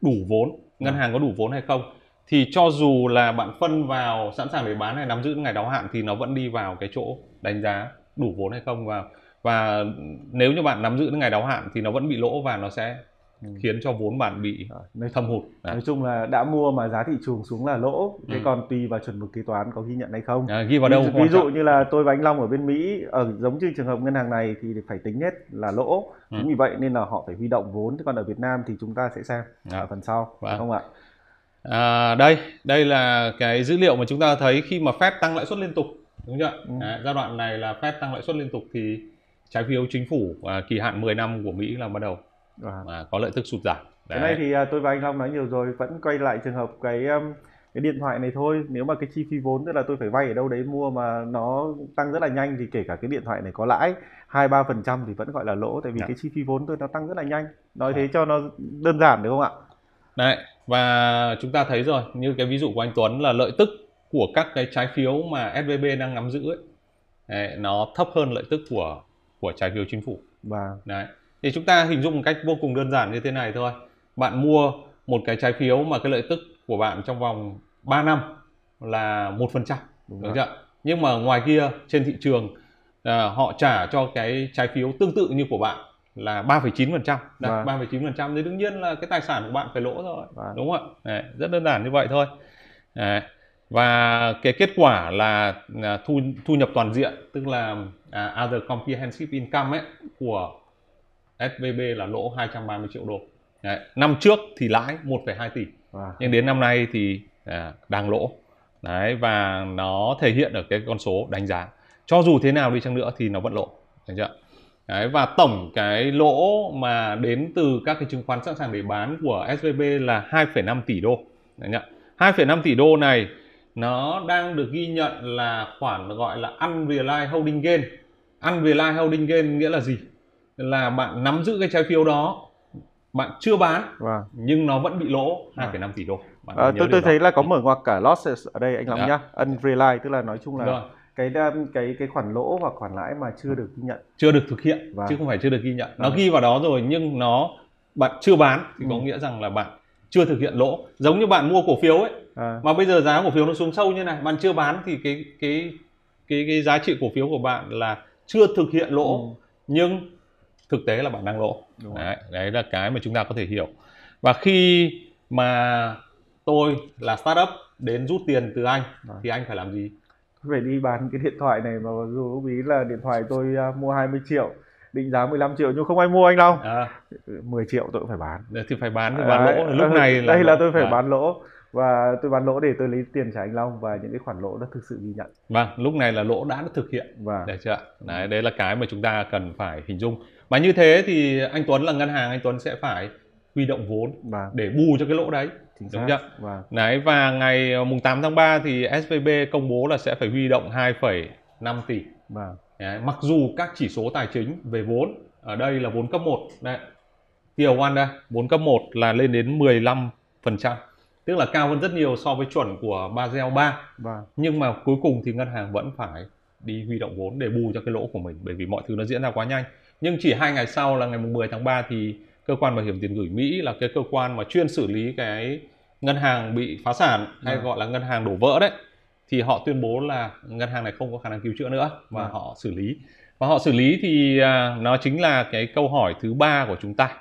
đủ vốn ngân à. hàng có đủ vốn hay không thì cho dù là bạn phân vào sẵn sàng để bán hay nắm giữ ngày đáo hạn thì nó vẫn đi vào cái chỗ đánh giá đủ vốn hay không và và nếu như bạn nắm giữ ngày đáo hạn thì nó vẫn bị lỗ và nó sẽ Ừ. khiến cho vốn bạn bị nói, thâm hụt Đấy. nói chung là đã mua mà giá thị trường xuống là lỗ thế ừ. còn tùy vào chuẩn mực kế toán có ghi nhận hay không à, ghi vào đâu ví, ví dụ như là tôi và anh Long ở bên Mỹ ở giống như trường hợp ngân hàng này thì phải tính hết là lỗ ừ. chính vì vậy nên là họ phải huy động vốn thế còn ở Việt Nam thì chúng ta sẽ xem à. ở phần sau vâng. không ạ à, đây đây là cái dữ liệu mà chúng ta thấy khi mà Fed tăng lãi suất liên tục đúng chưa ừ. Đấy, giai đoạn này là Fed tăng lãi suất liên tục thì trái phiếu chính phủ à, kỳ hạn 10 năm của Mỹ là bắt đầu Vâng. mà có lợi tức sụt giảm. Đấy. Cái này thì à, tôi và anh Long nói nhiều rồi, vẫn quay lại trường hợp cái um, cái điện thoại này thôi. Nếu mà cái chi phí vốn tức là tôi phải vay ở đâu đấy mua mà nó tăng rất là nhanh thì kể cả cái điện thoại này có lãi hai ba phần trăm thì vẫn gọi là lỗ tại vì Đấy. Dạ. cái chi phí vốn tôi nó tăng rất là nhanh. Nói Đấy. thế cho nó đơn giản được không ạ? Đấy và chúng ta thấy rồi như cái ví dụ của anh Tuấn là lợi tức của các cái trái phiếu mà SVB đang nắm giữ ấy, đấy, nó thấp hơn lợi tức của của trái phiếu chính phủ. Và vâng. đấy thì chúng ta hình dung một cách vô cùng đơn giản như thế này thôi bạn mua một cái trái phiếu mà cái lợi tức của bạn trong vòng 3 năm là một phần trăm đúng chưa nhưng mà ngoài kia trên thị trường à, họ trả cho cái trái phiếu tương tự như của bạn là 3,9%, Đấy, 3,9% thì đương nhiên là cái tài sản của bạn phải lỗ rồi, vâng. đúng không ạ? Rất đơn giản như vậy thôi. Đấy. Và cái kết quả là, là thu thu nhập toàn diện, tức là uh, other comprehensive income ấy của SVB là lỗ 230 triệu đô. Đấy. Năm trước thì lãi 1,2 tỷ, wow. nhưng đến năm nay thì à, đang lỗ. Đấy và nó thể hiện ở cái con số đánh giá. Cho dù thế nào đi chăng nữa thì nó vẫn lỗ, được chưa? Đấy, và tổng cái lỗ mà đến từ các cái chứng khoán sẵn sàng để bán của SVB là 2,5 tỷ đô. Đấy nhá. 2,5 tỷ đô này nó đang được ghi nhận là khoản gọi là unrealized holding gain. Unrealized holding gain nghĩa là gì? Là bạn nắm giữ cái trái phiếu đó, bạn chưa bán. Vâng. nhưng nó vẫn bị lỗ 2,5 tỷ đô. Bạn à, tôi tôi thấy là có mở ngoặc cả losses ở đây anh Long dạ. nhá. Unrealized tức là nói chung là Rồi cái um, cái cái khoản lỗ và khoản lãi mà chưa được ghi nhận chưa được thực hiện vâng. chứ không phải chưa được ghi nhận nó vâng. ghi vào đó rồi nhưng nó bạn chưa bán thì ừ. có nghĩa rằng là bạn chưa thực hiện lỗ giống như bạn mua cổ phiếu ấy à. mà bây giờ giá cổ phiếu nó xuống sâu như này bạn chưa bán thì cái cái cái cái giá trị cổ phiếu của bạn là chưa thực hiện lỗ ừ. nhưng thực tế là bạn đang lỗ. Đấy, đấy là cái mà chúng ta có thể hiểu. Và khi mà tôi là startup đến rút tiền từ anh à. thì anh phải làm gì? Phải đi bán cái điện thoại này mà dù ý là điện thoại tôi uh, mua 20 triệu định giá 15 triệu nhưng không ai mua anh Long. À. 10 triệu tôi cũng phải bán. Thì phải bán thì bán lỗ. Lúc này là đây là tôi phải à. bán lỗ. Và tôi bán lỗ để tôi lấy tiền trả anh Long và những cái khoản lỗ đó thực sự ghi nhận. Vâng lúc này là lỗ đã được thực hiện. Vâng. để chưa? Đấy đấy là cái mà chúng ta cần phải hình dung mà như thế thì anh Tuấn là ngân hàng anh Tuấn sẽ phải huy động vốn vâng. để bù cho cái lỗ đấy Chính đúng chưa? Vâng. Đấy và ngày ờ, mùng 8 tháng 3 thì SVB công bố là sẽ phải huy động 2,5 tỷ. Vâng. Đấy, mặc dù các chỉ số tài chính về vốn ở đây là vốn cấp 1 đây. Tier 1 đây, vốn cấp 1 là lên đến 15%. Tức là cao hơn rất nhiều so với chuẩn của Basel 3. Vâng. Nhưng mà cuối cùng thì ngân hàng vẫn phải đi huy động vốn để bù cho cái lỗ của mình bởi vì mọi thứ nó diễn ra quá nhanh. Nhưng chỉ hai ngày sau là ngày mùng 10 tháng 3 thì cơ quan bảo hiểm tiền gửi Mỹ là cái cơ quan mà chuyên xử lý cái ngân hàng bị phá sản hay à. gọi là ngân hàng đổ vỡ đấy thì họ tuyên bố là ngân hàng này không có khả năng cứu chữa nữa và à. họ xử lý và họ xử lý thì à, nó chính là cái câu hỏi thứ ba của chúng ta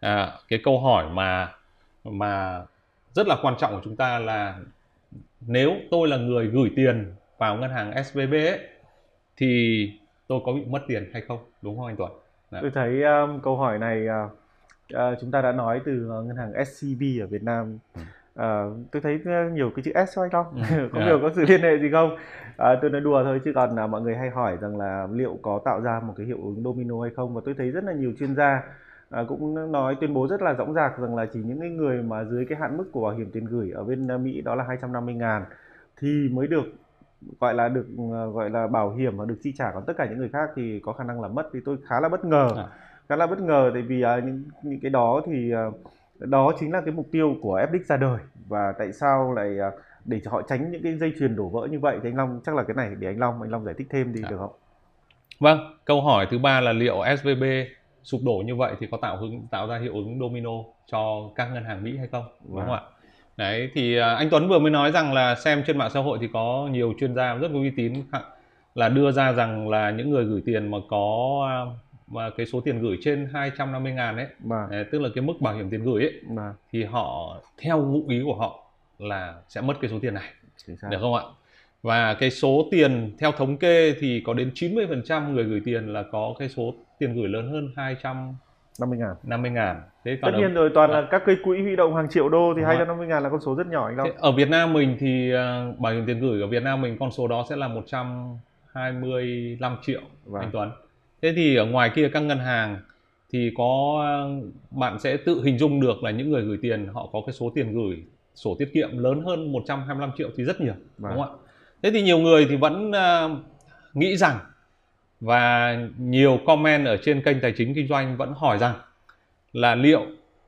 à, cái câu hỏi mà mà rất là quan trọng của chúng ta là nếu tôi là người gửi tiền vào ngân hàng SVB ấy, thì tôi có bị mất tiền hay không đúng không anh Tuấn? Đấy. Tôi thấy um, câu hỏi này uh, uh, chúng ta đã nói từ uh, ngân hàng SCB ở Việt Nam ừ. uh, tôi thấy nhiều cái chữ S cho anh không ừ. không yeah. hiểu có sự liên hệ gì không uh, tôi nói đùa thôi chứ còn uh, mọi người hay hỏi rằng là liệu có tạo ra một cái hiệu ứng domino hay không và tôi thấy rất là nhiều chuyên gia À, cũng nói tuyên bố rất là rõng rạc rằng là chỉ những cái người mà dưới cái hạn mức của bảo hiểm tiền gửi ở bên Mỹ đó là 250 ngàn thì mới được gọi là được gọi là bảo hiểm và được chi trả còn tất cả những người khác thì có khả năng là mất thì tôi khá là bất ngờ à khá là bất ngờ tại vì uh, những những cái đó thì uh, đó chính là cái mục tiêu của FX ra đời và tại sao lại uh, để cho họ tránh những cái dây chuyền đổ vỡ như vậy thì anh Long chắc là cái này để anh Long anh Long giải thích thêm đi à. được không? Vâng, câu hỏi thứ ba là liệu SVB sụp đổ như vậy thì có tạo hứng tạo ra hiệu ứng domino cho các ngân hàng Mỹ hay không? Đúng không ạ? Đấy thì anh Tuấn vừa mới nói rằng là xem trên mạng xã hội thì có nhiều chuyên gia rất có uy tín là đưa ra rằng là những người gửi tiền mà có mà cái số tiền gửi trên 250 ngàn ấy mà. Vâng. tức là cái mức bảo hiểm tiền gửi ấy mà. Vâng. thì họ theo ngụ ý của họ là sẽ mất cái số tiền này được không ạ và cái số tiền theo thống kê thì có đến 90% người gửi tiền là có cái số tiền gửi lớn hơn 250 ngàn. 50 ngàn. Thế còn tất nhiên rồi toàn là các cái quỹ huy động hàng triệu đô thì 250 ngàn là con số rất nhỏ anh Long. Ở Việt Nam mình thì uh, bảo hiểm tiền gửi ở Việt Nam mình con số đó sẽ là 125 triệu vâng. anh Tuấn. Thế thì ở ngoài kia các ngân hàng thì có bạn sẽ tự hình dung được là những người gửi tiền họ có cái số tiền gửi sổ tiết kiệm lớn hơn 125 triệu thì rất nhiều vâng. đúng không ạ? Thế thì nhiều người thì vẫn uh, nghĩ rằng và nhiều comment ở trên kênh tài chính kinh doanh vẫn hỏi rằng là liệu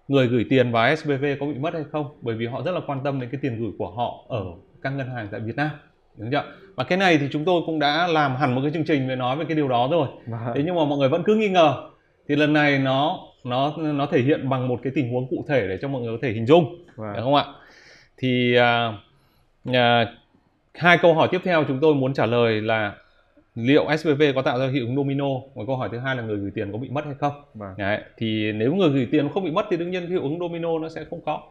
người gửi tiền vào SBV có bị mất hay không? Bởi vì họ rất là quan tâm đến cái tiền gửi của họ ở các ngân hàng tại Việt Nam. Đúng chưa? Và cái này thì chúng tôi cũng đã làm hẳn một cái chương trình về nói về cái điều đó rồi. Vâng. thế nhưng mà mọi người vẫn cứ nghi ngờ. Thì lần này nó nó nó thể hiện bằng một cái tình huống cụ thể để cho mọi người có thể hình dung. Phải vâng. không ạ? Thì à, à, hai câu hỏi tiếp theo chúng tôi muốn trả lời là liệu SVB có tạo ra hiệu ứng domino? Và câu hỏi thứ hai là người gửi tiền có bị mất hay không? Vâng. Đấy, thì nếu người gửi tiền không bị mất thì đương nhiên hiệu ứng domino nó sẽ không có.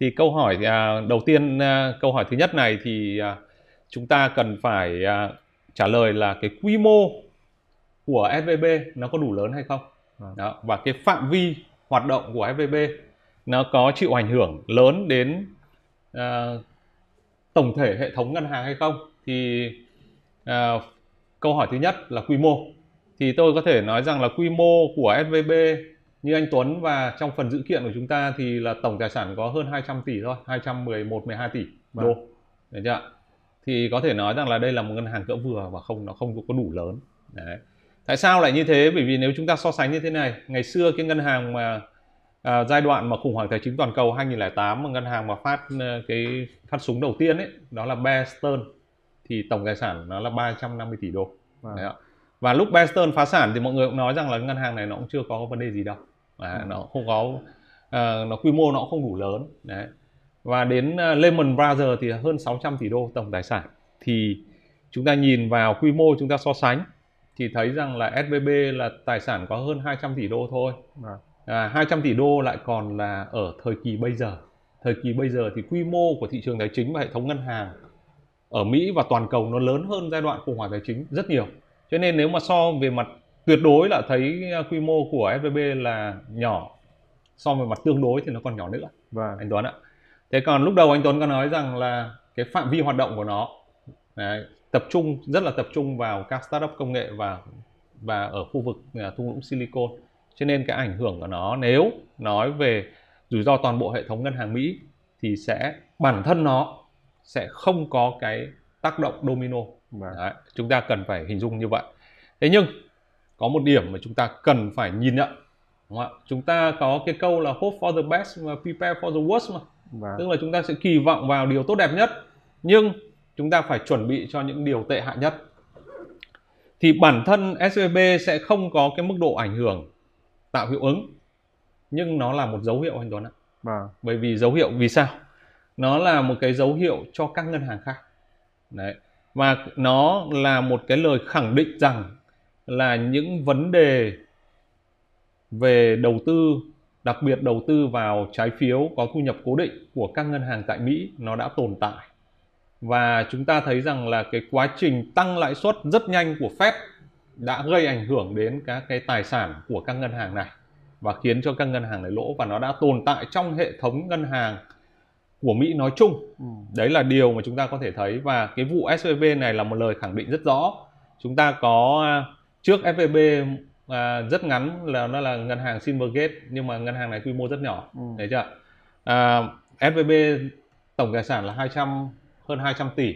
Thì câu hỏi à, đầu tiên à, câu hỏi thứ nhất này thì à, chúng ta cần phải à, trả lời là cái quy mô của SVB nó có đủ lớn hay không? Vâng. đó và cái phạm vi hoạt động của SVB nó có chịu ảnh hưởng lớn đến à, tổng thể hệ thống ngân hàng hay không? Thì à, câu hỏi thứ nhất là quy mô. Thì tôi có thể nói rằng là quy mô của SVB như anh Tuấn và trong phần dữ kiện của chúng ta thì là tổng tài sản có hơn 200 tỷ thôi 211 12 tỷ đô. Vâng. được chưa thì có thể nói rằng là đây là một ngân hàng cỡ vừa và không nó không có đủ lớn. Đấy. tại sao lại như thế? Bởi vì nếu chúng ta so sánh như thế này ngày xưa cái ngân hàng mà à, giai đoạn mà khủng hoảng tài chính toàn cầu 2008 mà ngân hàng mà phát ờ, cái phát súng đầu tiên ấy đó là Bear Stearns thì tổng tài sản nó là 350 tỷ đô Vâng. Đấy ạ. và lúc Stearns phá sản thì mọi người cũng nói rằng là ngân hàng này nó cũng chưa có vấn đề gì đâu Đấy, Ừ. nó không có ờ, nó quy mô nó cũng không đủ lớn đấy và đến uh, Lehman Brothers thì hơn 600 tỷ đô tổng tài sản thì chúng ta nhìn vào quy mô chúng ta so sánh thì thấy rằng là SVB là tài sản có hơn 200 tỷ đô thôi Vâng. à, 200 tỷ đô lại còn là ở thời kỳ bây giờ thời kỳ bây giờ thì quy mô của thị trường tài chính và hệ thống ngân hàng ở Mỹ và toàn cầu nó lớn hơn giai đoạn khủng hoảng tài chính rất nhiều. Cho nên nếu mà so về mặt tuyệt đối là thấy uh, quy mô của SVB là nhỏ so với mặt tương đối thì nó còn nhỏ nữa. Vâng. anh Tuấn ạ. Thế còn lúc đầu anh Tuấn có nói rằng là cái phạm vi hoạt động của nó đấy, tập trung rất là tập trung vào các startup công nghệ và và ở khu vực à, thung lũng Silicon. Cho nên cái ảnh hưởng của nó nếu nói về rủi ro toàn bộ hệ thống ngân hàng Mỹ thì sẽ bản thân nó sẽ không có cái tác động domino. Vâng. Đấy, chúng ta cần phải hình dung như vậy. Thế nhưng có một điểm mà chúng ta cần phải nhìn nhận đúng không ạ? Chúng ta có cái câu là hope for the best và prepare for the worst mà. Vâng. tức là chúng ta sẽ kỳ vọng vào điều tốt đẹp nhất nhưng chúng ta phải chuẩn bị cho những điều tệ hại nhất. Thì bản thân SVB sẽ không có cái mức độ ảnh hưởng tạo hiệu ứng nhưng nó là một dấu hiệu anh Tuấn ạ. Vâng. bởi vì dấu hiệu vì sao nó là một cái dấu hiệu cho các ngân hàng khác. Đấy. Và nó là một cái lời khẳng định rằng là những vấn đề về đầu tư, đặc biệt đầu tư vào trái phiếu có thu nhập cố định của các ngân hàng tại Mỹ nó đã tồn tại. Và chúng ta thấy rằng là cái quá trình tăng lãi suất rất nhanh của Fed đã gây ảnh hưởng đến các cái tài sản của các ngân hàng này và khiến cho các ngân hàng này lỗ và nó đã tồn tại trong hệ thống ngân hàng của Mỹ nói chung Ừ. đấy là điều mà chúng ta có thể thấy và cái vụ SVB này là một lời khẳng định rất rõ chúng ta có à, trước SVB à, rất ngắn là nó là ngân hàng Silvergate nhưng mà ngân hàng này quy mô rất nhỏ Ừ. thấy chưa à, SVB tổng tài sản là 200 hơn 200 tỷ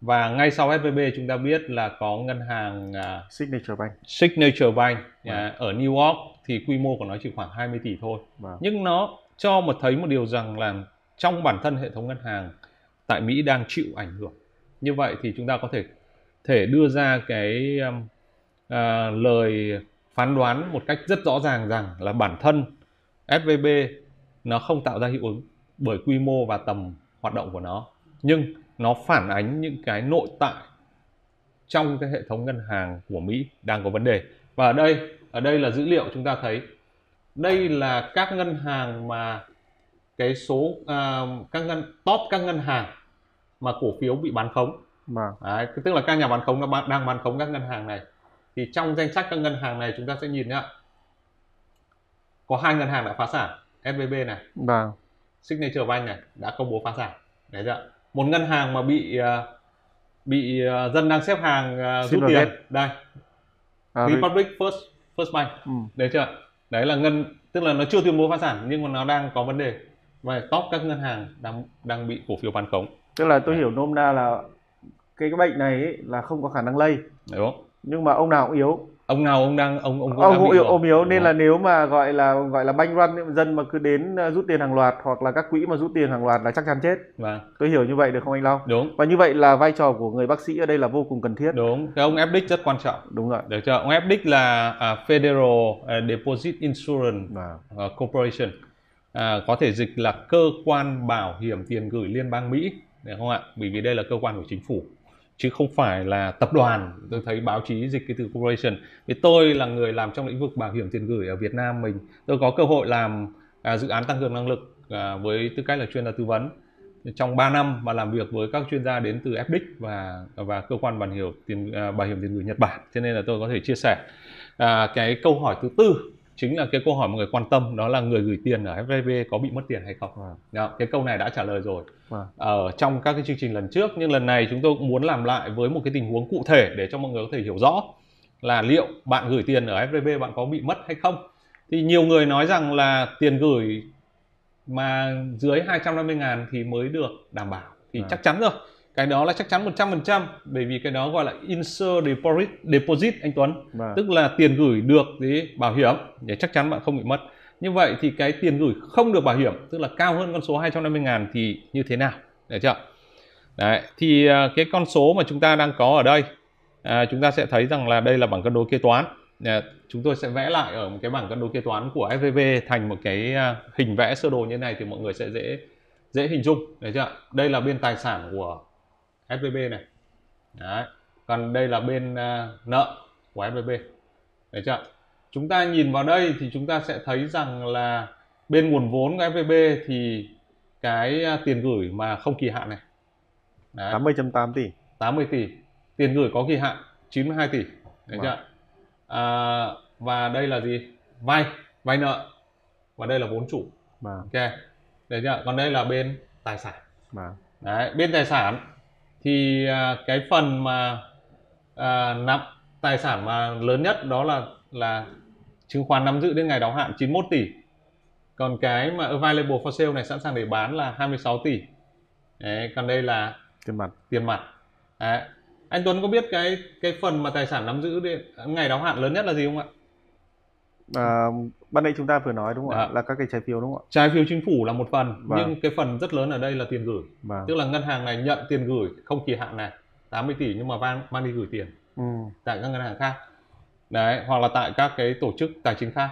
và ngay sau SVB chúng ta biết là có ngân hàng à, Signature Bank. Signature Bank à, ở New York thì quy mô của nó chỉ khoảng 20 tỷ thôi Vâng. nhưng nó cho một thấy một điều rằng là trong bản thân hệ thống ngân hàng tại Mỹ đang chịu ảnh hưởng. Như vậy thì chúng ta có thể thể đưa ra cái um, à, lời phán đoán một cách rất rõ ràng rằng là bản thân SVB nó không tạo ra hiệu ứng bởi quy mô và tầm hoạt động của nó. Nhưng nó phản ánh những cái nội tại trong cái hệ thống ngân hàng của Mỹ đang có vấn đề. Và ở đây ở đây là dữ liệu chúng ta thấy. Đây là các ngân hàng mà cái số à, các ngân top các ngân hàng mà cổ phiếu bị bán khống. Vâng. Đấy, tức là các nhà bán khống nó bán- đang bán khống các ngân hàng này. Thì trong danh sách các ngân hàng này chúng ta sẽ nhìn nhá. Có hai ngân hàng đã phá sản SVB này Vâng. Signature Bank này đã công bố phá sản. Đấy chưa một ngân hàng mà bị à, bị à, dân đang xếp hàng à, rút tiền. đây. À, Republic First First Bank. Ừ. đấy chưa đấy là ngân tức là nó chưa tuyên bố phá sản nhưng mà nó đang có vấn đề và top các ngân hàng đang đang bị cổ phiếu bán khống. Tức là tôi hiểu nôm na là cái cái bệnh này ấy là không có khả năng lây. Đúng không? Nhưng mà ông nào cũng yếu. Ông nào ông đang ông ông cũng ông đang cũng bị yếu ôm yếu. Nên là nếu mà gọi là gọi là banh run dân mà cứ đến uh, rút tiền hàng loạt hoặc là các quỹ mà rút tiền hàng loạt là chắc chắn chết. Vâng. Tôi hiểu như vậy được không anh Long? Đúng. Và như vậy là vai trò của người bác sĩ ở đây là vô cùng cần thiết. Đúng. Cái ông FDIC rất quan trọng. Đúng rồi. Được chưa? Ông FDIC là à, Federal à, Deposit Insurance Vâng. à, Corporation à, có thể dịch là cơ quan bảo hiểm tiền gửi liên bang Mỹ được không ạ? Bởi vì đây là cơ quan của chính phủ chứ không phải là tập đoàn. Tôi thấy báo chí dịch cái từ corporation. Vì tôi là người làm trong lĩnh vực bảo hiểm tiền gửi ở Việt Nam mình. Tôi có cơ hội làm à, dự án tăng cường năng lực à, với tư cách là chuyên gia tư vấn. Trong 3 năm mà làm việc với các chuyên gia đến từ FDIC và và cơ quan bảo hiểm tiền à, bảo hiểm tiền gửi Nhật Bản. Cho nên là tôi có thể chia sẻ à, cái câu hỏi thứ tư chính là cái câu hỏi mọi người quan tâm đó là người gửi tiền ở FVB có bị mất tiền hay không à. đó, cái câu này đã trả lời rồi à. ở trong các cái chương trình lần trước nhưng lần này chúng tôi cũng muốn làm lại với một cái tình huống cụ thể để cho mọi người có thể hiểu rõ là liệu bạn gửi tiền ở FVB bạn có bị mất hay không thì nhiều người nói rằng là tiền gửi mà dưới 250 ngàn thì mới được đảm bảo thì à. chắc chắn rồi cái đó là chắc chắn 100% bởi vì cái đó gọi là insure deposit, deposit anh Tuấn. À. tức là tiền gửi được thì bảo hiểm để chắc chắn bạn không bị mất. Như vậy thì cái tiền gửi không được bảo hiểm tức là cao hơn con số 250 ngàn thì như thế nào? Để chưa? Đấy, thì à, cái con số mà chúng ta đang có ở đây à, chúng ta sẽ thấy rằng là đây là bảng cân đối kế toán. À, chúng tôi sẽ vẽ lại ở một cái bảng cân đối kế toán của FVB thành một cái à, hình vẽ sơ đồ như thế này thì mọi người sẽ dễ dễ hình dung. Đấy chưa? Đây là bên tài sản của SVB này. Đấy còn đây là bên uh, nợ của SVB đấy chưa? Chúng ta nhìn vào đây thì chúng ta sẽ thấy rằng là bên nguồn vốn của SVB thì cái uh, tiền gửi mà không kỳ hạn này. Đấy. 80.8 tỷ. 80 tỷ. Tiền gửi có kỳ hạn 92 tỷ. Đấy chưa? À, và đây là gì? Vay vay nợ. Và đây là vốn chủ. Vâng. ok. Đấy chưa? Còn đây là bên tài sản. Vâng. đấy bên tài sản thì à, cái phần mà à, nắm tài sản mà lớn nhất đó là là chứng khoán nắm giữ đến ngày đáo hạn 91 tỷ. Còn cái mà available for sale này sẵn sàng để bán là 26 tỷ. Đấy, còn đây là tiền mặt. tiền mặt. Đấy. anh Tuấn có biết cái cái phần mà tài sản nắm giữ đến ngày đáo hạn lớn nhất là gì không ạ? À, ban nãy chúng ta vừa nói đúng không ạ? Dạ. Là các cái trái phiếu đúng không ạ? Trái phiếu chính phủ là một phần, vâng. nhưng cái phần rất lớn ở đây là tiền gửi. Vâng. Tức là ngân hàng này nhận tiền gửi không kỳ hạn này 80 tỷ nhưng mà mang mang đi gửi tiền ừ. tại các ngân hàng khác. Đấy, hoặc là tại các cái tổ chức tài chính khác.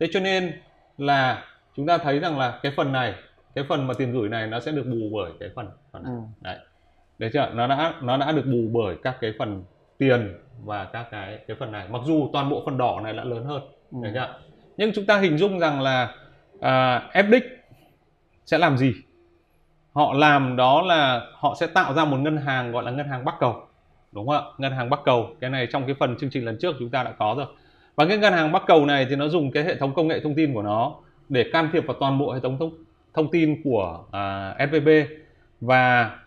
Thế cho nên là chúng ta thấy rằng là cái phần này, cái phần mà tiền gửi này nó sẽ được bù bởi cái phần phần này. Ừ. Đấy. Đấy chưa? Nó đã nó đã được bù bởi các cái phần tiền và các cái cái phần này. Mặc dù toàn bộ phần đỏ này đã lớn hơn. Ừ. Đấy chưa? Nhưng chúng ta hình dung rằng là à, FDIC sẽ làm gì? Họ làm đó là họ sẽ tạo ra một ngân hàng gọi là ngân hàng bắc cầu đúng không ạ? Ngân hàng bắc cầu cái này trong cái phần chương trình lần trước chúng ta đã có rồi. Và cái ngân hàng bắc cầu này thì nó dùng cái hệ thống công nghệ thông tin của nó để can thiệp vào toàn bộ hệ thống thông, thông tin của à, SVB và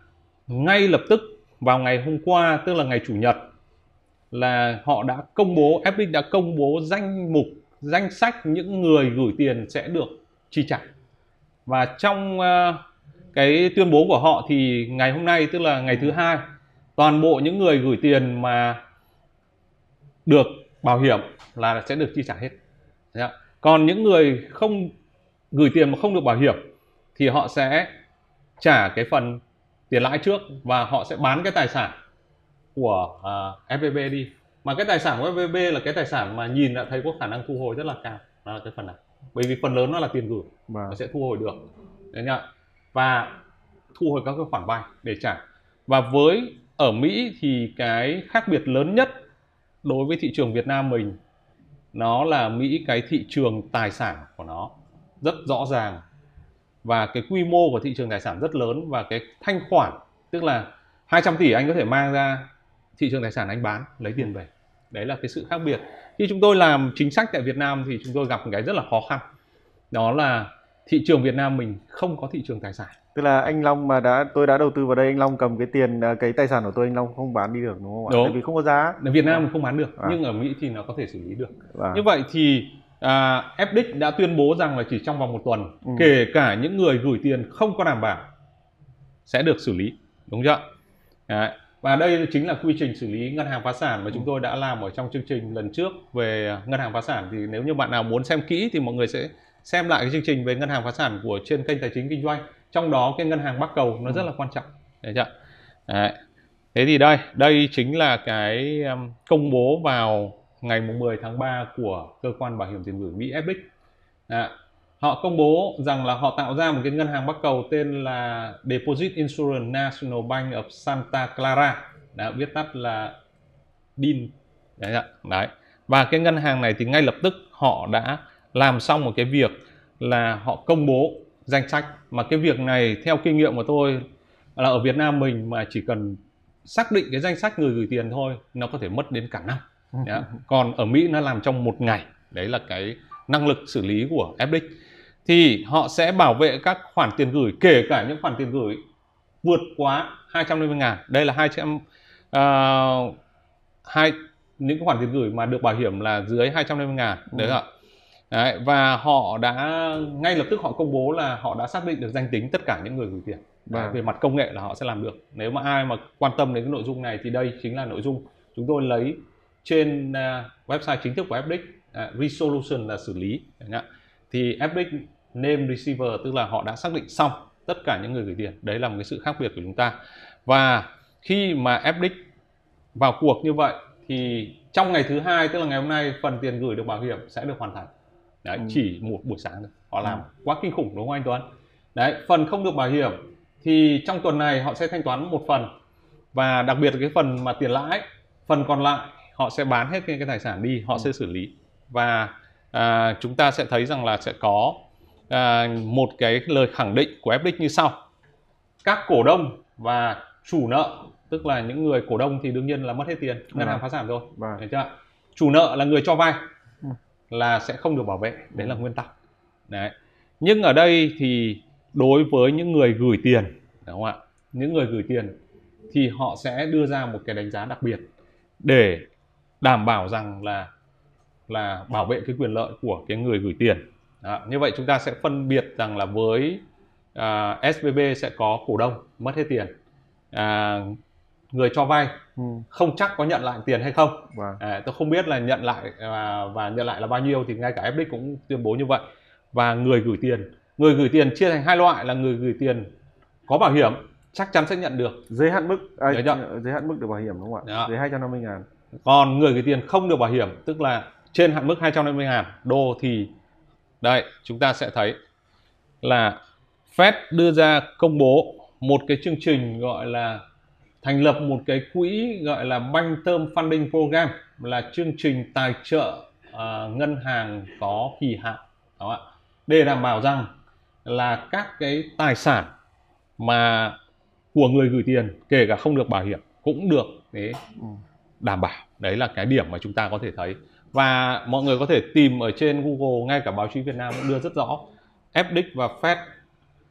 ngay lập tức vào ngày hôm qua tức là ngày chủ nhật là họ đã công bố FDIC đã công bố danh mục danh sách những người gửi tiền sẽ được chi trả. Và trong ờ, cái tuyên bố của họ thì ngày hôm nay tức là ngày thứ hai toàn bộ những người gửi tiền mà được bảo hiểm là sẽ được chi trả hết. Còn những người không gửi tiền mà không được bảo hiểm thì họ sẽ trả cái phần tiền lãi trước và họ sẽ bán cái tài sản của ờ, uh, FVB đi mà cái tài sản của FVB là cái tài sản mà nhìn đã thấy có khả năng thu hồi rất là cao. Đó là cái phần này. Bởi vì phần lớn nó là tiền gửi. Và vâng. nó sẽ thu hồi được. Đấy nhá. Và thu hồi các cái khoản vay để trả. Và với ở Mỹ thì cái khác biệt lớn nhất đối với thị trường Việt Nam mình nó là Mỹ cái thị trường tài sản của nó rất rõ ràng. Và cái quy mô của thị trường tài sản rất lớn và cái thanh khoản tức là 200 tỷ anh có thể mang ra thị trường tài sản anh bán lấy tiền về đấy là cái sự khác biệt khi chúng tôi làm chính sách tại Việt Nam thì chúng tôi gặp một cái rất là khó khăn đó là thị trường Việt Nam mình không có thị trường tài sản tức là anh Long mà đã tôi đã đầu tư vào đây anh Long cầm cái tiền à, cái tài sản của tôi anh Long không bán đi được đúng không ạ? Đúng. Tại vì không có giá. Ở Việt Nam mình không bán được à. nhưng ở Mỹ thì nó có thể xử lý được. À. Như vậy thì à, FDIC đã tuyên bố rằng là chỉ trong vòng một tuần ừ. kể cả những người gửi tiền không có đảm bảo sẽ được xử lý đúng chưa? Đấy và đây chính là quy trình xử lý ngân hàng phá sản mà chúng tôi đã làm ở trong chương trình lần trước về ngân hàng phá sản. Thì nếu như bạn nào muốn xem kỹ thì mọi người sẽ xem lại cái chương trình về ngân hàng phá sản của trên kênh tài chính kinh doanh. Trong đó cái ngân hàng bắc cầu nó rất là quan trọng. Đấy chưa đấy. thế thì đây đây chính là cái um, công bố vào ngày 10 tháng 3 của cơ quan bảo hiểm tiền gửi Mỹ FX họ công bố rằng là họ tạo ra một cái ngân hàng bắc cầu tên là Deposit Insurance National Bank of Santa Clara. Đã viết tắt là DIN. Đấy, đấy. Và cái ngân hàng này thì ngay lập tức họ đã làm xong một cái việc là họ công bố danh sách. Mà cái việc này theo kinh nghiệm của tôi là ở Việt Nam mình mà chỉ cần xác định cái danh sách người gửi tiền thôi nó có thể mất đến cả năm. Đấy. còn ở Mỹ nó làm trong một ngày. Đấy là cái năng lực xử lý của FDIC thì họ sẽ bảo vệ các khoản tiền gửi kể cả những khoản tiền gửi vượt quá 250 ngàn. Đây là 200 uh, hai những khoản tiền gửi mà được bảo hiểm là dưới 250 ngàn. Đấy ừ. ạ. Đấy, và họ đã ngay lập tức họ công bố là họ đã xác định được danh tính tất cả những người gửi tiền. Và vâng. về mặt công nghệ là họ sẽ làm được. Nếu mà ai mà quan tâm đến cái nội dung này thì đây chính là nội dung chúng tôi lấy trên uh, website chính thức của FDIC uh, resolution là xử lý. Thì FDIC name receiver tức là họ đã xác định xong tất cả những người gửi tiền. Đấy là một cái sự khác biệt của chúng ta. Và khi mà FDIC vào cuộc như vậy thì trong ngày thứ hai tức là ngày hôm nay phần tiền gửi được bảo hiểm sẽ được hoàn thành. Đấy, ừ. chỉ một buổi sáng thôi. Họ làm ừ. quá kinh khủng đúng không anh Tuấn? Đấy phần không được bảo hiểm thì trong tuần này họ sẽ thanh toán một phần. Và đặc biệt là cái phần mà tiền lãi phần còn lại họ sẽ bán hết cái, cái tài sản đi họ ừ. sẽ xử lý. Và à, chúng ta sẽ thấy rằng là sẽ có à, một cái lời khẳng định của FDIC như sau. Các cổ đông và chủ nợ tức là những người cổ đông thì đương nhiên là mất hết tiền ngân hàng phá sản rồi. Vâng. chưa? Chủ nợ là người cho vay ừ. là sẽ không được bảo vệ đấy là nguyên tắc. Đấy. Nhưng ở đây thì đối với những người gửi tiền đúng không ạ? Những người gửi tiền thì họ sẽ đưa ra một cái đánh giá đặc biệt để đảm bảo rằng là là bảo vệ cái quyền lợi của cái người gửi tiền đó. như vậy chúng ta sẽ phân biệt rằng là với à, SVB sẽ có cổ đông mất hết tiền uh, người cho vay ừ. không chắc có nhận lại tiền hay không wow. Vâng. à, tôi không biết là nhận lại và, và nhận lại là bao nhiêu thì ngay cả FDIC cũng tuyên bố như vậy và người gửi tiền người gửi tiền chia thành hai loại là người gửi tiền có bảo hiểm chắc chắn sẽ nhận được giới hạn mức à, giới hạn mức được bảo hiểm đúng không ạ Đó. dưới 250 ngàn còn người gửi tiền không được bảo hiểm tức là trên hạn mức 250 ngàn đô thì đây chúng ta sẽ thấy là Fed đưa ra công bố một cái chương trình gọi là thành lập một cái quỹ gọi là Bank Term Funding Program là chương trình tài trợ uh, ngân hàng có kỳ hạn. Đó ạ. Để đảm bảo rằng là các cái tài sản mà của người gửi tiền kể cả không được bảo hiểm cũng được để đảm bảo. Đấy là cái điểm mà chúng ta có thể thấy và mọi người có thể tìm ở trên Google ngay cả báo chí Việt Nam cũng đưa rất rõ. FDIC và Fed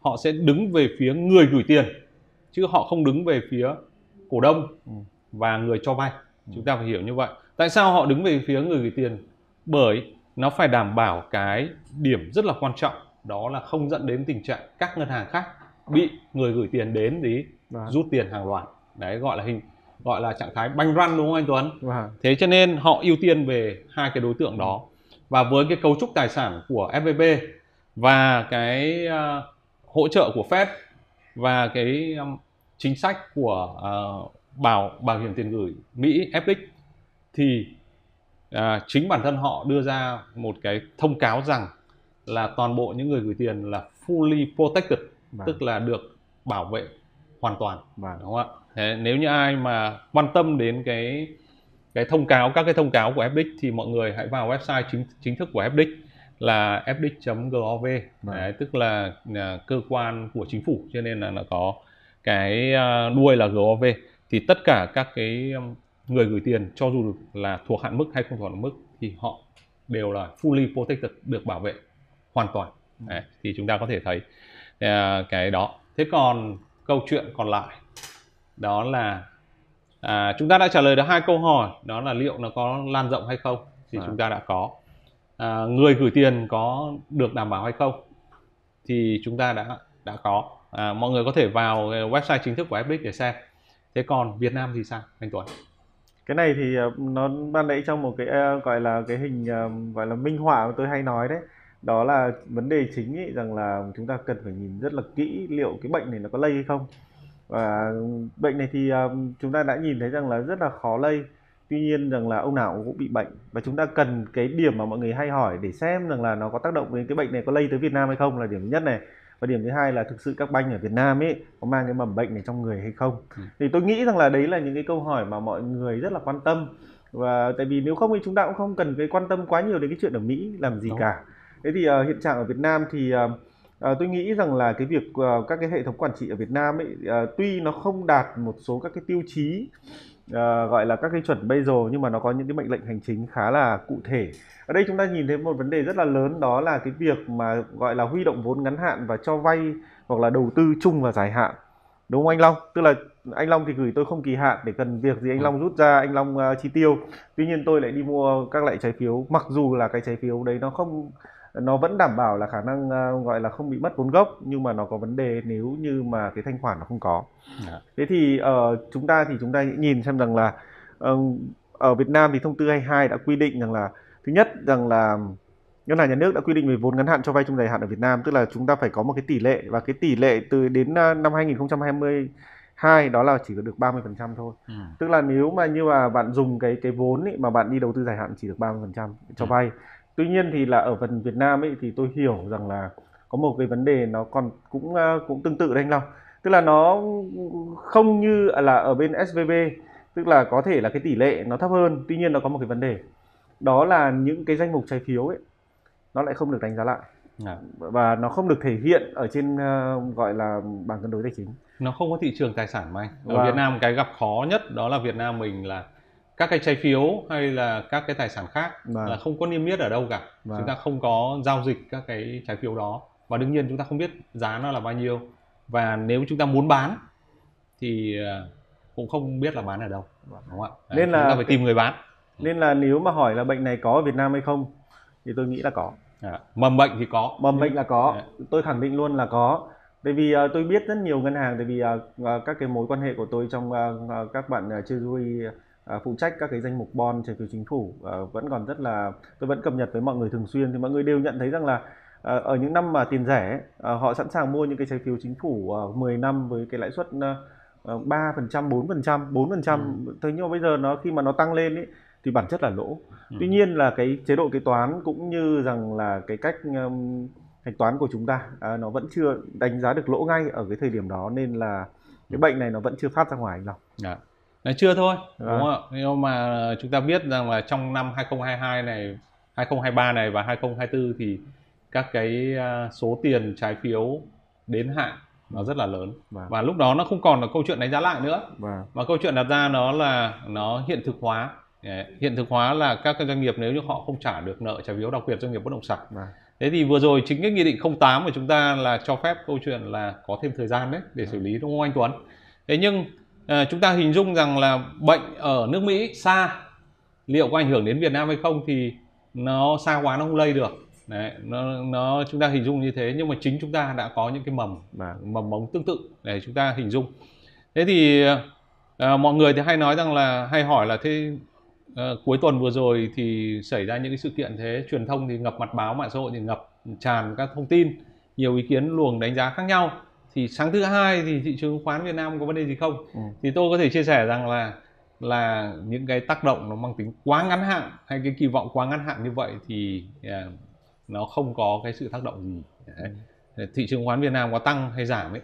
họ sẽ đứng về phía người gửi tiền chứ họ không đứng về phía cổ đông và người cho vay. Chúng ta phải hiểu như vậy. Tại sao họ đứng về phía người gửi tiền? Bởi nó phải đảm bảo cái điểm rất là quan trọng đó là không dẫn đến tình trạng các ngân hàng khác bị người gửi tiền đến để vâng. rút tiền hàng loạt. Đấy gọi là hình gọi là trạng thái banh run đúng không anh Tuấn vâng. thế cho nên họ ưu tiên về hai cái đối tượng đó và với cái cấu trúc tài sản của FVB và cái uh, hỗ trợ của Fed và cái um, chính sách của uh, bảo bảo hiểm tiền gửi Mỹ FX thì uh, chính bản thân họ đưa ra một cái thông cáo rằng là toàn bộ những người gửi tiền là fully protected vâng. tức là được bảo vệ hoàn toàn vâng. đúng không ạ Thế nếu như ai mà quan tâm đến cái cái thông cáo các cái thông cáo của FDIC thì mọi người hãy vào website chính chính thức của FDIC là fdic.gov vâng. Đấy, tức là, là cơ quan của chính phủ cho nên là nó có cái à, đuôi là gov thì tất cả các cái người gửi tiền cho dù là thuộc hạn mức hay không thuộc hạn mức thì họ đều là fully protected được bảo vệ hoàn toàn. Đấy, thì chúng ta có thể thấy uh, cái đó. Thế còn câu chuyện còn lại đó là à, chúng ta đã trả lời được hai câu hỏi. Đó là liệu nó có lan rộng hay không thì à. chúng ta đã có. À, người gửi tiền có được đảm bảo hay không thì chúng ta đã đã có. À, mọi người có thể vào website chính thức của FBIC để xem. Thế còn Việt Nam thì sao anh Tuấn? Cái này thì ờ, nó ban nãy trong một cái uh, gọi là cái hình uh, gọi là minh họa mà tôi hay nói đấy. Đó là vấn đề chính ấy rằng là chúng ta cần phải nhìn rất là kỹ liệu cái bệnh này nó có lây hay không và bệnh này thì uh, chúng ta đã nhìn thấy rằng là rất là khó lây. Tuy nhiên rằng là ông nào cũng bị bệnh. Và chúng ta cần cái điểm mà mọi người hay hỏi để xem rằng là nó có tác động đến cái bệnh này có lây tới Việt Nam hay không là điểm thứ nhất này. Và điểm thứ hai là thực sự các banh ở Việt Nam ấy có mang cái mầm bệnh này trong người hay không. Ừ. thì tôi nghĩ rằng là đấy là những cái câu hỏi mà mọi người rất là quan tâm. Và tại vì nếu không thì chúng ta cũng không cần cái quan tâm quá nhiều đến cái chuyện ở Mỹ làm gì Đúng. cả. Thế thì uh, hiện trạng ở Việt Nam thì uh, uh, tôi nghĩ rằng là cái việc uh, các cái hệ thống quản trị ở Việt Nam ấy uh, tuy nó không đạt một số các cái tiêu chí uh, gọi là các cái chuẩn bây giờ nhưng mà nó có những cái mệnh lệnh hành chính khá là cụ thể. Ở đây chúng ta nhìn thấy một vấn đề rất là lớn đó là cái việc mà gọi là huy động vốn ngắn hạn và cho vay hoặc là đầu tư chung và dài hạn. Đúng không anh Long? Tức là anh Long thì gửi tôi không kỳ hạn để cần việc gì anh Long rút ra anh Long uh, chi tiêu. Tuy nhiên tôi lại đi mua các loại trái phiếu mặc dù là cái trái phiếu đấy nó không nó vẫn đảm bảo là khả năng uh, gọi là không bị mất vốn gốc nhưng mà nó có vấn đề nếu như mà cái thanh khoản nó không có yeah. Dạ. thế thì uh, chúng ta thì chúng ta nhìn xem rằng là uh, ở Việt Nam thì thông tư 22 đã quy định rằng là thứ nhất rằng là ngân hàng nhà nước đã quy định về vốn ngắn hạn cho vay trong dài hạn ở Việt Nam tức là chúng ta phải có một cái tỷ lệ và cái tỷ lệ từ đến năm 2022 đó là chỉ có được 30% thôi. Ừ. Tức là nếu mà như mà bạn dùng cái cái vốn ấy, mà bạn đi đầu tư dài hạn chỉ được 30% cho ừ. Tuy nhiên thì là ở phần Việt Nam ấy thì tôi hiểu rằng là có một cái vấn đề nó còn cũng cũng tương tự đấy anh Long. Tức là nó không như là ở bên SVB tức là có thể là cái tỷ lệ nó thấp hơn, tuy nhiên nó có một cái vấn đề. Đó là những cái danh mục trái phiếu ấy nó lại không được đánh giá lại. À. và nó không được thể hiện ở trên uh, gọi là bảng cân đối tài chính. Nó không có thị trường tài sản mà anh. Ở và... Việt Nam cái gặp khó nhất đó là Việt Nam mình là các cái trái phiếu hay là các cái tài sản khác và... là không có niêm yết ở đâu cả. Và... chúng ta không có giao dịch các cái trái phiếu đó. Và đương nhiên chúng ta không biết giá nó là bao nhiêu. Và nếu chúng ta muốn bán thì ờ, cũng không biết là bán ở đâu đúng không ạ? Nên là chúng ta phải tìm người bán. Nên là nếu mà hỏi là bệnh này có ở Việt Nam hay không thì tôi nghĩ là có. À, mầm bệnh thì có. Mầm bệnh là có. À. tôi khẳng định luôn là có. Tại vì uh, tôi biết rất nhiều ngân hàng tại vì uh, các cái mối quan hệ của tôi trong uh, các bạn uh, treasury uh, phụ trách các cái danh mục bond trái phiếu chính phủ uh, vẫn còn rất là tôi vẫn cập nhật với mọi người thường xuyên thì mọi người đều nhận thấy rằng là uh, ở những năm mà tiền rẻ họ sẵn sàng mua những cái trái phiếu chính phủ uh, 10 năm với cái lãi suất ba phần trăm bốn phần trăm bốn phần trăm ừ. thế nhưng mà bây giờ nó khi mà nó tăng lên ấy thì bản chất là lỗ ừ. tuy nhiên là cái chế độ kế toán cũng như rằng là cái cách um, hạch toán của chúng ta à, nó vẫn chưa đánh giá được lỗ ngay ở cái thời điểm đó nên là cái ừ. bệnh này nó vẫn chưa phát ra ngoài anh Long. À. Là chưa thôi à. đúng không ạ? Nhưng mà chúng ta biết rằng là trong năm 2022 này, 2023 này và 2024 thì các cái à, số tiền trái phiếu đến hạn nó rất là lớn và, vâng. và lúc đó nó không còn là câu chuyện đánh giá lại nữa và, vâng. mà câu chuyện đặt ra nó là nó hiện thực hóa hiện thực hóa là các cái doanh nghiệp nếu như họ không trả được nợ trái phiếu đặc biệt doanh nghiệp bất động sản à. thế thì vừa rồi chính cái nghị định 08 của chúng ta là cho phép câu chuyện là có thêm thời gian đấy để xử lý đúng không anh Tuấn thế nhưng à, chúng ta hình dung rằng là bệnh ở nước Mỹ xa. Liệu có ảnh hưởng đến Việt Nam hay không thì nó xa quá nó không lây được. Đấy nó nó chúng ta hình dung như thế. Nhưng mà chính chúng ta đã có những cái mầm mà mầm mống tương tự để chúng ta hình dung. Thế thì à, mọi người thì hay nói rằng là hay hỏi là thế à, cuối tuần vừa rồi thì xảy ra những cái sự kiện thế. Truyền thông thì ngập mặt báo mạng xã hội thì ngập tràn các thông tin nhiều ý kiến luồng đánh giá khác nhau thì sáng thứ hai thì thị trường khoán Việt Nam có vấn đề gì không ừ. thì tôi có thể chia sẻ rằng là là những cái tác động nó mang tính quá ngắn hạn hay cái kỳ vọng quá ngắn hạn như vậy thì yeah, nó không có cái sự tác động gì Đấy. Ừ. thị trường khoán Việt Nam có tăng hay giảm ấy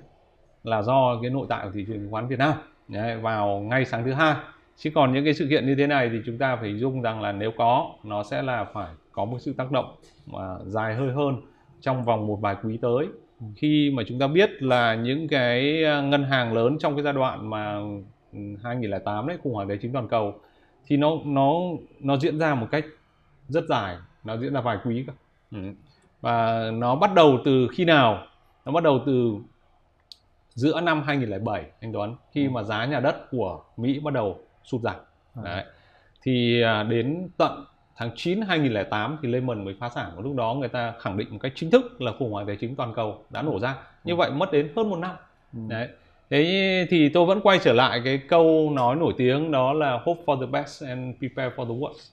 là do cái nội tại của thị trường khoán Việt Nam Đấy, vào ngay sáng thứ hai chứ còn những cái sự kiện như thế này thì chúng ta phải dung rằng là nếu có nó sẽ là phải có một sự tác động mà dài hơi hơn trong vòng một vài quý tới. Khi mà chúng ta biết là những cái à, ngân hàng lớn trong cái giai đoạn mà 2008 ừ, đấy khủng hoảng tài chính toàn cầu thì nó nó nó diễn ra một cách rất dài nó diễn ra vài quý cơ ừ. và nó bắt đầu từ khi nào nó bắt đầu từ giữa năm 2007 anh Tuấn khi mà giá nhà đất của Mỹ bắt đầu sụt giảm à. Đấy. thì à, đến tận tháng 9 2008 thì Lehman mới phá sản và lúc đó người ta khẳng định một cách chính thức là khủng hoảng tài chính toàn cầu đã nổ ra như ừ. vậy mất đến hơn một năm ừ. đấy thế thì tôi vẫn quay trở lại cái câu nói nổi tiếng đó là hope for the best and prepare for the worst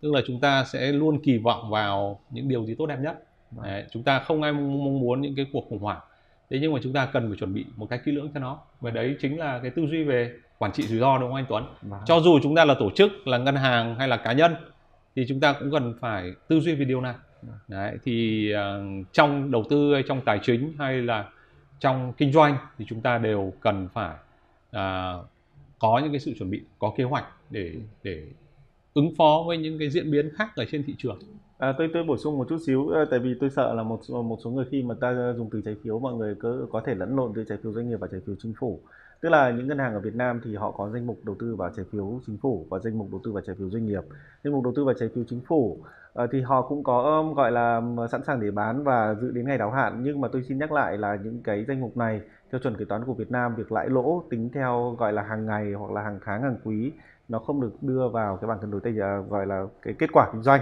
tức là chúng ta sẽ luôn kỳ vọng vào những điều gì tốt đẹp nhất vâng. đấy, chúng ta không ai mong muốn những cái cuộc khủng hoảng thế nhưng mà chúng ta cần phải chuẩn bị một cách kỹ lưỡng cho nó và đấy chính là cái tư duy về quản trị rủi ro đúng không anh Tuấn? Vâng. Cho dù chúng ta là tổ chức, là ngân hàng hay là cá nhân thì chúng ta cũng cần phải tư duy về điều này. Đấy, thì uh, trong đầu tư hay trong tài chính hay là trong kinh doanh thì chúng ta đều cần phải uh, có những cái sự chuẩn bị, có kế hoạch để để ứng phó với những cái diễn biến khác ở trên thị trường. À, tôi tôi bổ sung một chút xíu tại vì tôi sợ là một một số người khi mà ta dùng từ trái phiếu mọi người có có thể lẫn lộn từ trái phiếu doanh nghiệp và trái phiếu chính phủ tức là những ngân hàng ở Việt Nam thì họ có danh mục đầu tư vào trái phiếu chính phủ và danh mục đầu tư vào trái phiếu doanh nghiệp. Danh mục đầu tư vào trái phiếu chính phủ ờ, thì họ cũng có gọi là sẵn sàng để bán và dự đến ngày đáo hạn. Nhưng mà tôi xin nhắc lại là những cái danh mục này, theo chuẩn kế toán của Việt Nam, việc lãi lỗ tính theo, gọi là, hàng ngày hoặc là hàng tháng, hàng quý, nó không được đưa vào cái bảng cân đối tài gọi là, cái kết quả kinh doanh.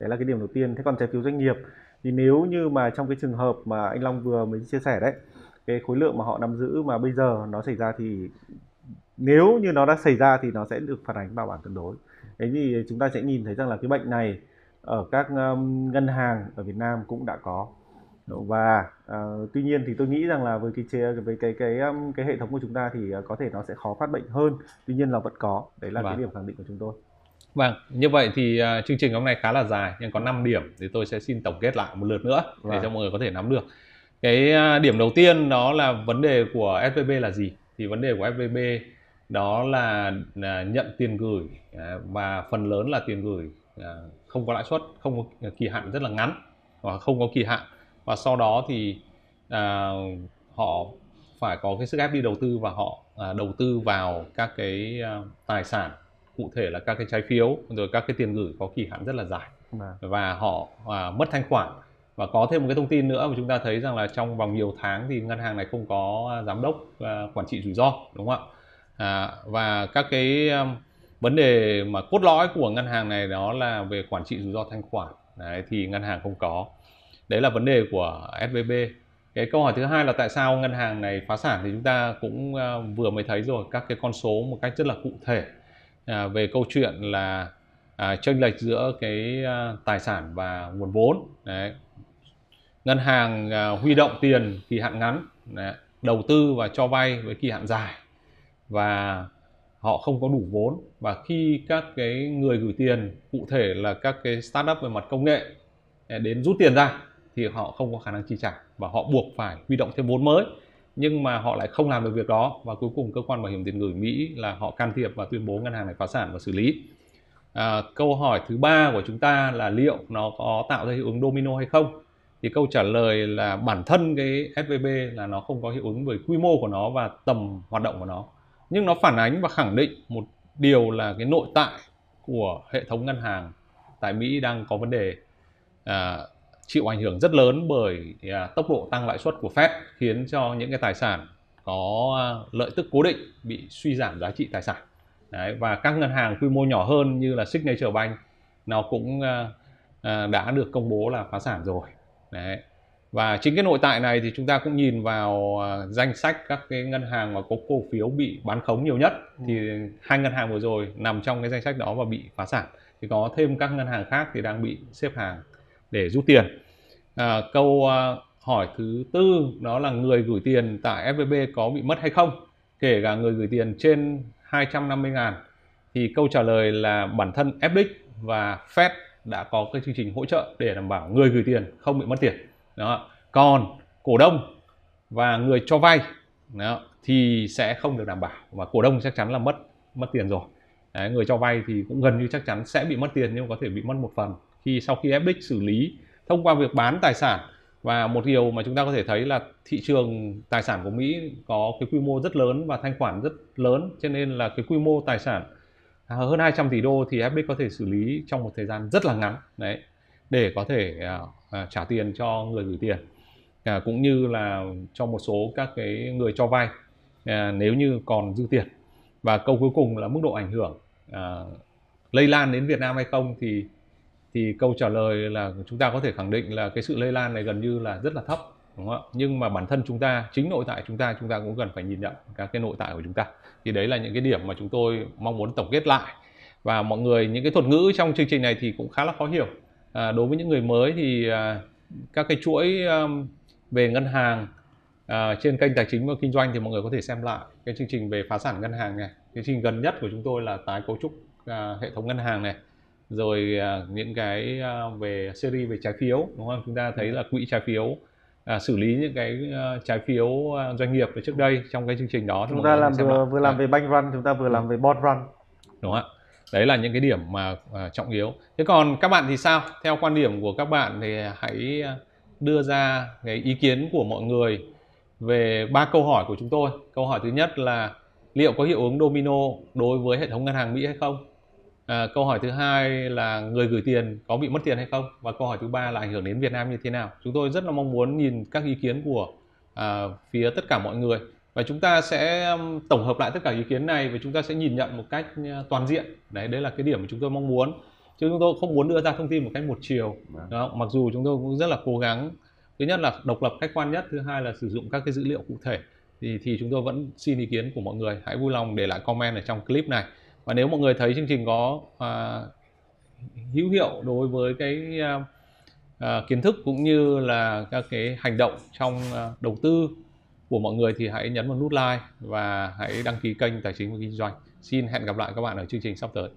Đấy là cái điểm đầu tiên. Thế còn trái phiếu doanh nghiệp, thì nếu như mà trong cái trường hợp mà anh Long vừa mới chia sẻ đấy cái khối lượng mà họ nắm giữ mà bây giờ nó xảy ra thì nếu như nó đã xảy ra thì nó sẽ được phản ánh vào bảng cân đối. Thế thì chúng ta sẽ nhìn thấy rằng là cái bệnh này ở các um, ngân hàng ở Việt Nam cũng đã có. Và uh, tuy nhiên thì tôi nghĩ rằng là với cái chế với cái cái um, cái hệ thống của chúng ta thì uh, có thể nó sẽ khó phát bệnh hơn. Tuy nhiên là vẫn có. Đấy là vâng. cái điểm khẳng định của chúng tôi. Vâng, như vậy thì uh, chương trình hôm nay khá là dài nhưng có 5 điểm thì tôi sẽ xin tổng kết lại một lượt nữa vâng. để cho mọi người có thể nắm được cái à, điểm đầu tiên đó là vấn đề của SVB là gì? Thì vấn đề của SVB đó là, là nhận tiền gửi à, và phần lớn là tiền gửi à, không có lãi suất không có kỳ hạn rất là ngắn và không có kỳ hạn. Và sau đó thì à, họ phải có cái sức ép đi đầu tư và họ à, đầu tư vào các cái à, tài sản cụ thể là các cái trái phiếu rồi các cái tiền gửi có kỳ hạn rất là dài. À. và họ à, mất thanh khoản và có thêm một cái thông tin nữa mà chúng ta thấy rằng là trong vòng nhiều tháng thì ngân hàng này không có à, giám đốc à, quản trị rủi ro đúng không ạ? À, và các cái um, vấn đề mà cốt lõi của ngân hàng này đó là về quản trị rủi ro thanh khoản. Đấy, thì ngân hàng không có. Đấy là vấn đề của SVB cái câu hỏi thứ hai là tại sao ngân hàng này phá sản thì chúng ta cũng à, vừa mới thấy rồi. Các cái con số một cách rất là cụ thể à, về câu chuyện là à, chênh lệch giữa cái à, tài sản và nguồn vốn. Đấy ngân hàng à, huy động tiền kỳ hạn ngắn à, đầu tư và cho vay với kỳ hạn dài và họ không có đủ vốn và khi các cái người gửi tiền cụ thể là các cái startup về mặt công nghệ à, đến rút tiền ra thì họ không có khả năng chi trả và họ buộc phải huy động thêm vốn mới nhưng mà họ lại không làm được việc đó và cuối cùng cơ quan bảo hiểm tiền gửi Mỹ là họ can thiệp và tuyên bố ngân hàng này phá sản và xử lý. À, câu hỏi thứ ba của chúng ta là liệu nó có tạo ra hiệu ứng domino hay không? Thì câu trả lời là bản thân cái SVB là nó không có hiệu ứng bởi quy mô của nó và tầm hoạt động của nó. Nhưng nó phản ánh và khẳng định một điều là cái nội tại của hệ thống ngân hàng tại Mỹ đang có vấn đề à, chịu ảnh hưởng rất lớn bởi à, tốc độ tăng lãi suất của Fed khiến cho những cái tài sản có à, lợi tức cố định bị suy giảm giá trị tài sản. Đấy, và các ngân hàng quy mô nhỏ hơn như là Signature Bank nó cũng à, à, đã được công bố là phá sản rồi. Đấy. Và chính cái nội tại này thì chúng ta cũng nhìn vào uh, danh sách các cái ngân hàng mà có cổ phiếu bị bán khống nhiều nhất ừ. thì hai ngân hàng vừa rồi nằm trong cái danh sách đó và bị phá sản thì có thêm các ngân hàng khác thì đang bị xếp hàng để rút tiền. À, câu uh, hỏi thứ tư đó là người gửi tiền tại FVB có bị mất hay không? Kể cả người gửi tiền trên 250 ngàn thì câu trả lời là bản thân FDIC và Fed đã có cái chương trình hỗ trợ để đảm bảo người gửi tiền không bị mất tiền. Đó. Còn cổ đông và người cho vay đó, thì sẽ không được đảm bảo và cổ đông chắc chắn là mất mất tiền rồi. Đấy, người cho vay thì cũng gần như chắc chắn sẽ bị mất tiền nhưng có thể bị mất một phần. Khi sau khi FDIC xử lý thông qua việc bán tài sản và một điều mà chúng ta có thể thấy là thị trường tài sản của Mỹ có cái quy mô rất lớn và thanh khoản rất lớn cho nên là cái quy mô tài sản À, hơn 200 tỷ đô thì FDIC có thể xử lý trong một thời gian rất là ngắn đấy để có thể uh, trả tiền cho người gửi tiền uh, cũng như là cho một số các cái người cho vay uh, nếu như còn dư tiền. Và câu cuối cùng là mức độ ảnh hưởng uh, lây lan đến Việt Nam hay không thì thì câu trả lời là chúng ta có thể khẳng định là cái sự lây lan này gần như là rất là thấp đúng không ạ? Nhưng mà bản thân chúng ta chính nội tại chúng ta chúng ta cũng cần phải nhìn nhận các cái nội tại của chúng ta. Thì đấy là những cái điểm mà chúng tôi mong muốn tổng kết lại. Và mọi người những cái thuật ngữ trong chương trình này thì cũng khá là khó hiểu. À, đối với những người mới thì à, các cái chuỗi um, về ngân hàng à, trên kênh tài chính và kinh doanh thì mọi người có thể xem lại cái chương trình về phá sản ngân hàng này. Chương trình gần nhất của chúng tôi là tái cấu trúc à, hệ thống ngân hàng này. Rồi à, những cái à, về series về trái phiếu đúng không? Chúng ta thấy là quỹ trái phiếu à, xử lý những cái à, trái phiếu à, doanh nghiệp trước đây trong cái chương trình đó. Chúng ta làm vừa vừa làm về bank run chúng ta vừa làm về bond run. Đúng không ạ. Đấy là những cái điểm mà à, trọng yếu. Thế còn các bạn thì sao? Theo quan điểm của các bạn thì hãy đưa ra cái ý kiến của mọi người về ba câu hỏi của chúng tôi. Câu hỏi thứ nhất là liệu có hiệu ứng domino đối với hệ thống ngân hàng mỹ hay không à, câu hỏi thứ hai là người gửi tiền có bị mất tiền hay không? Và câu hỏi thứ ba là ảnh hưởng đến việt nam như thế nào? Chúng tôi rất là mong muốn nhìn các ý kiến của à, phía tất cả mọi người. Và chúng ta sẽ tổng hợp lại tất cả ý kiến này và chúng ta sẽ nhìn nhận một cách à, toàn diện. Đấy đấy là cái điểm mà chúng tôi mong muốn. Chứ chúng tôi không muốn đưa ra thông tin một cách một chiều. Vâng. đó mặc dù chúng tôi cũng rất là cố gắng. Thứ nhất là độc lập khách quan nhất thứ hai là sử dụng các cái dữ liệu cụ thể. Thì thì chúng tôi vẫn xin ý kiến của mọi người. Hãy vui lòng để lại comment ở trong clip này và nếu mọi người thấy chương trình có à, hữu hiệu đối với cái à, à, kiến thức cũng như là các cái hành động trong à, đầu tư của mọi người thì hãy nhấn vào nút like và hãy đăng ký kênh tài chính và kinh doanh. Xin hẹn gặp lại các bạn ở chương trình sắp tới.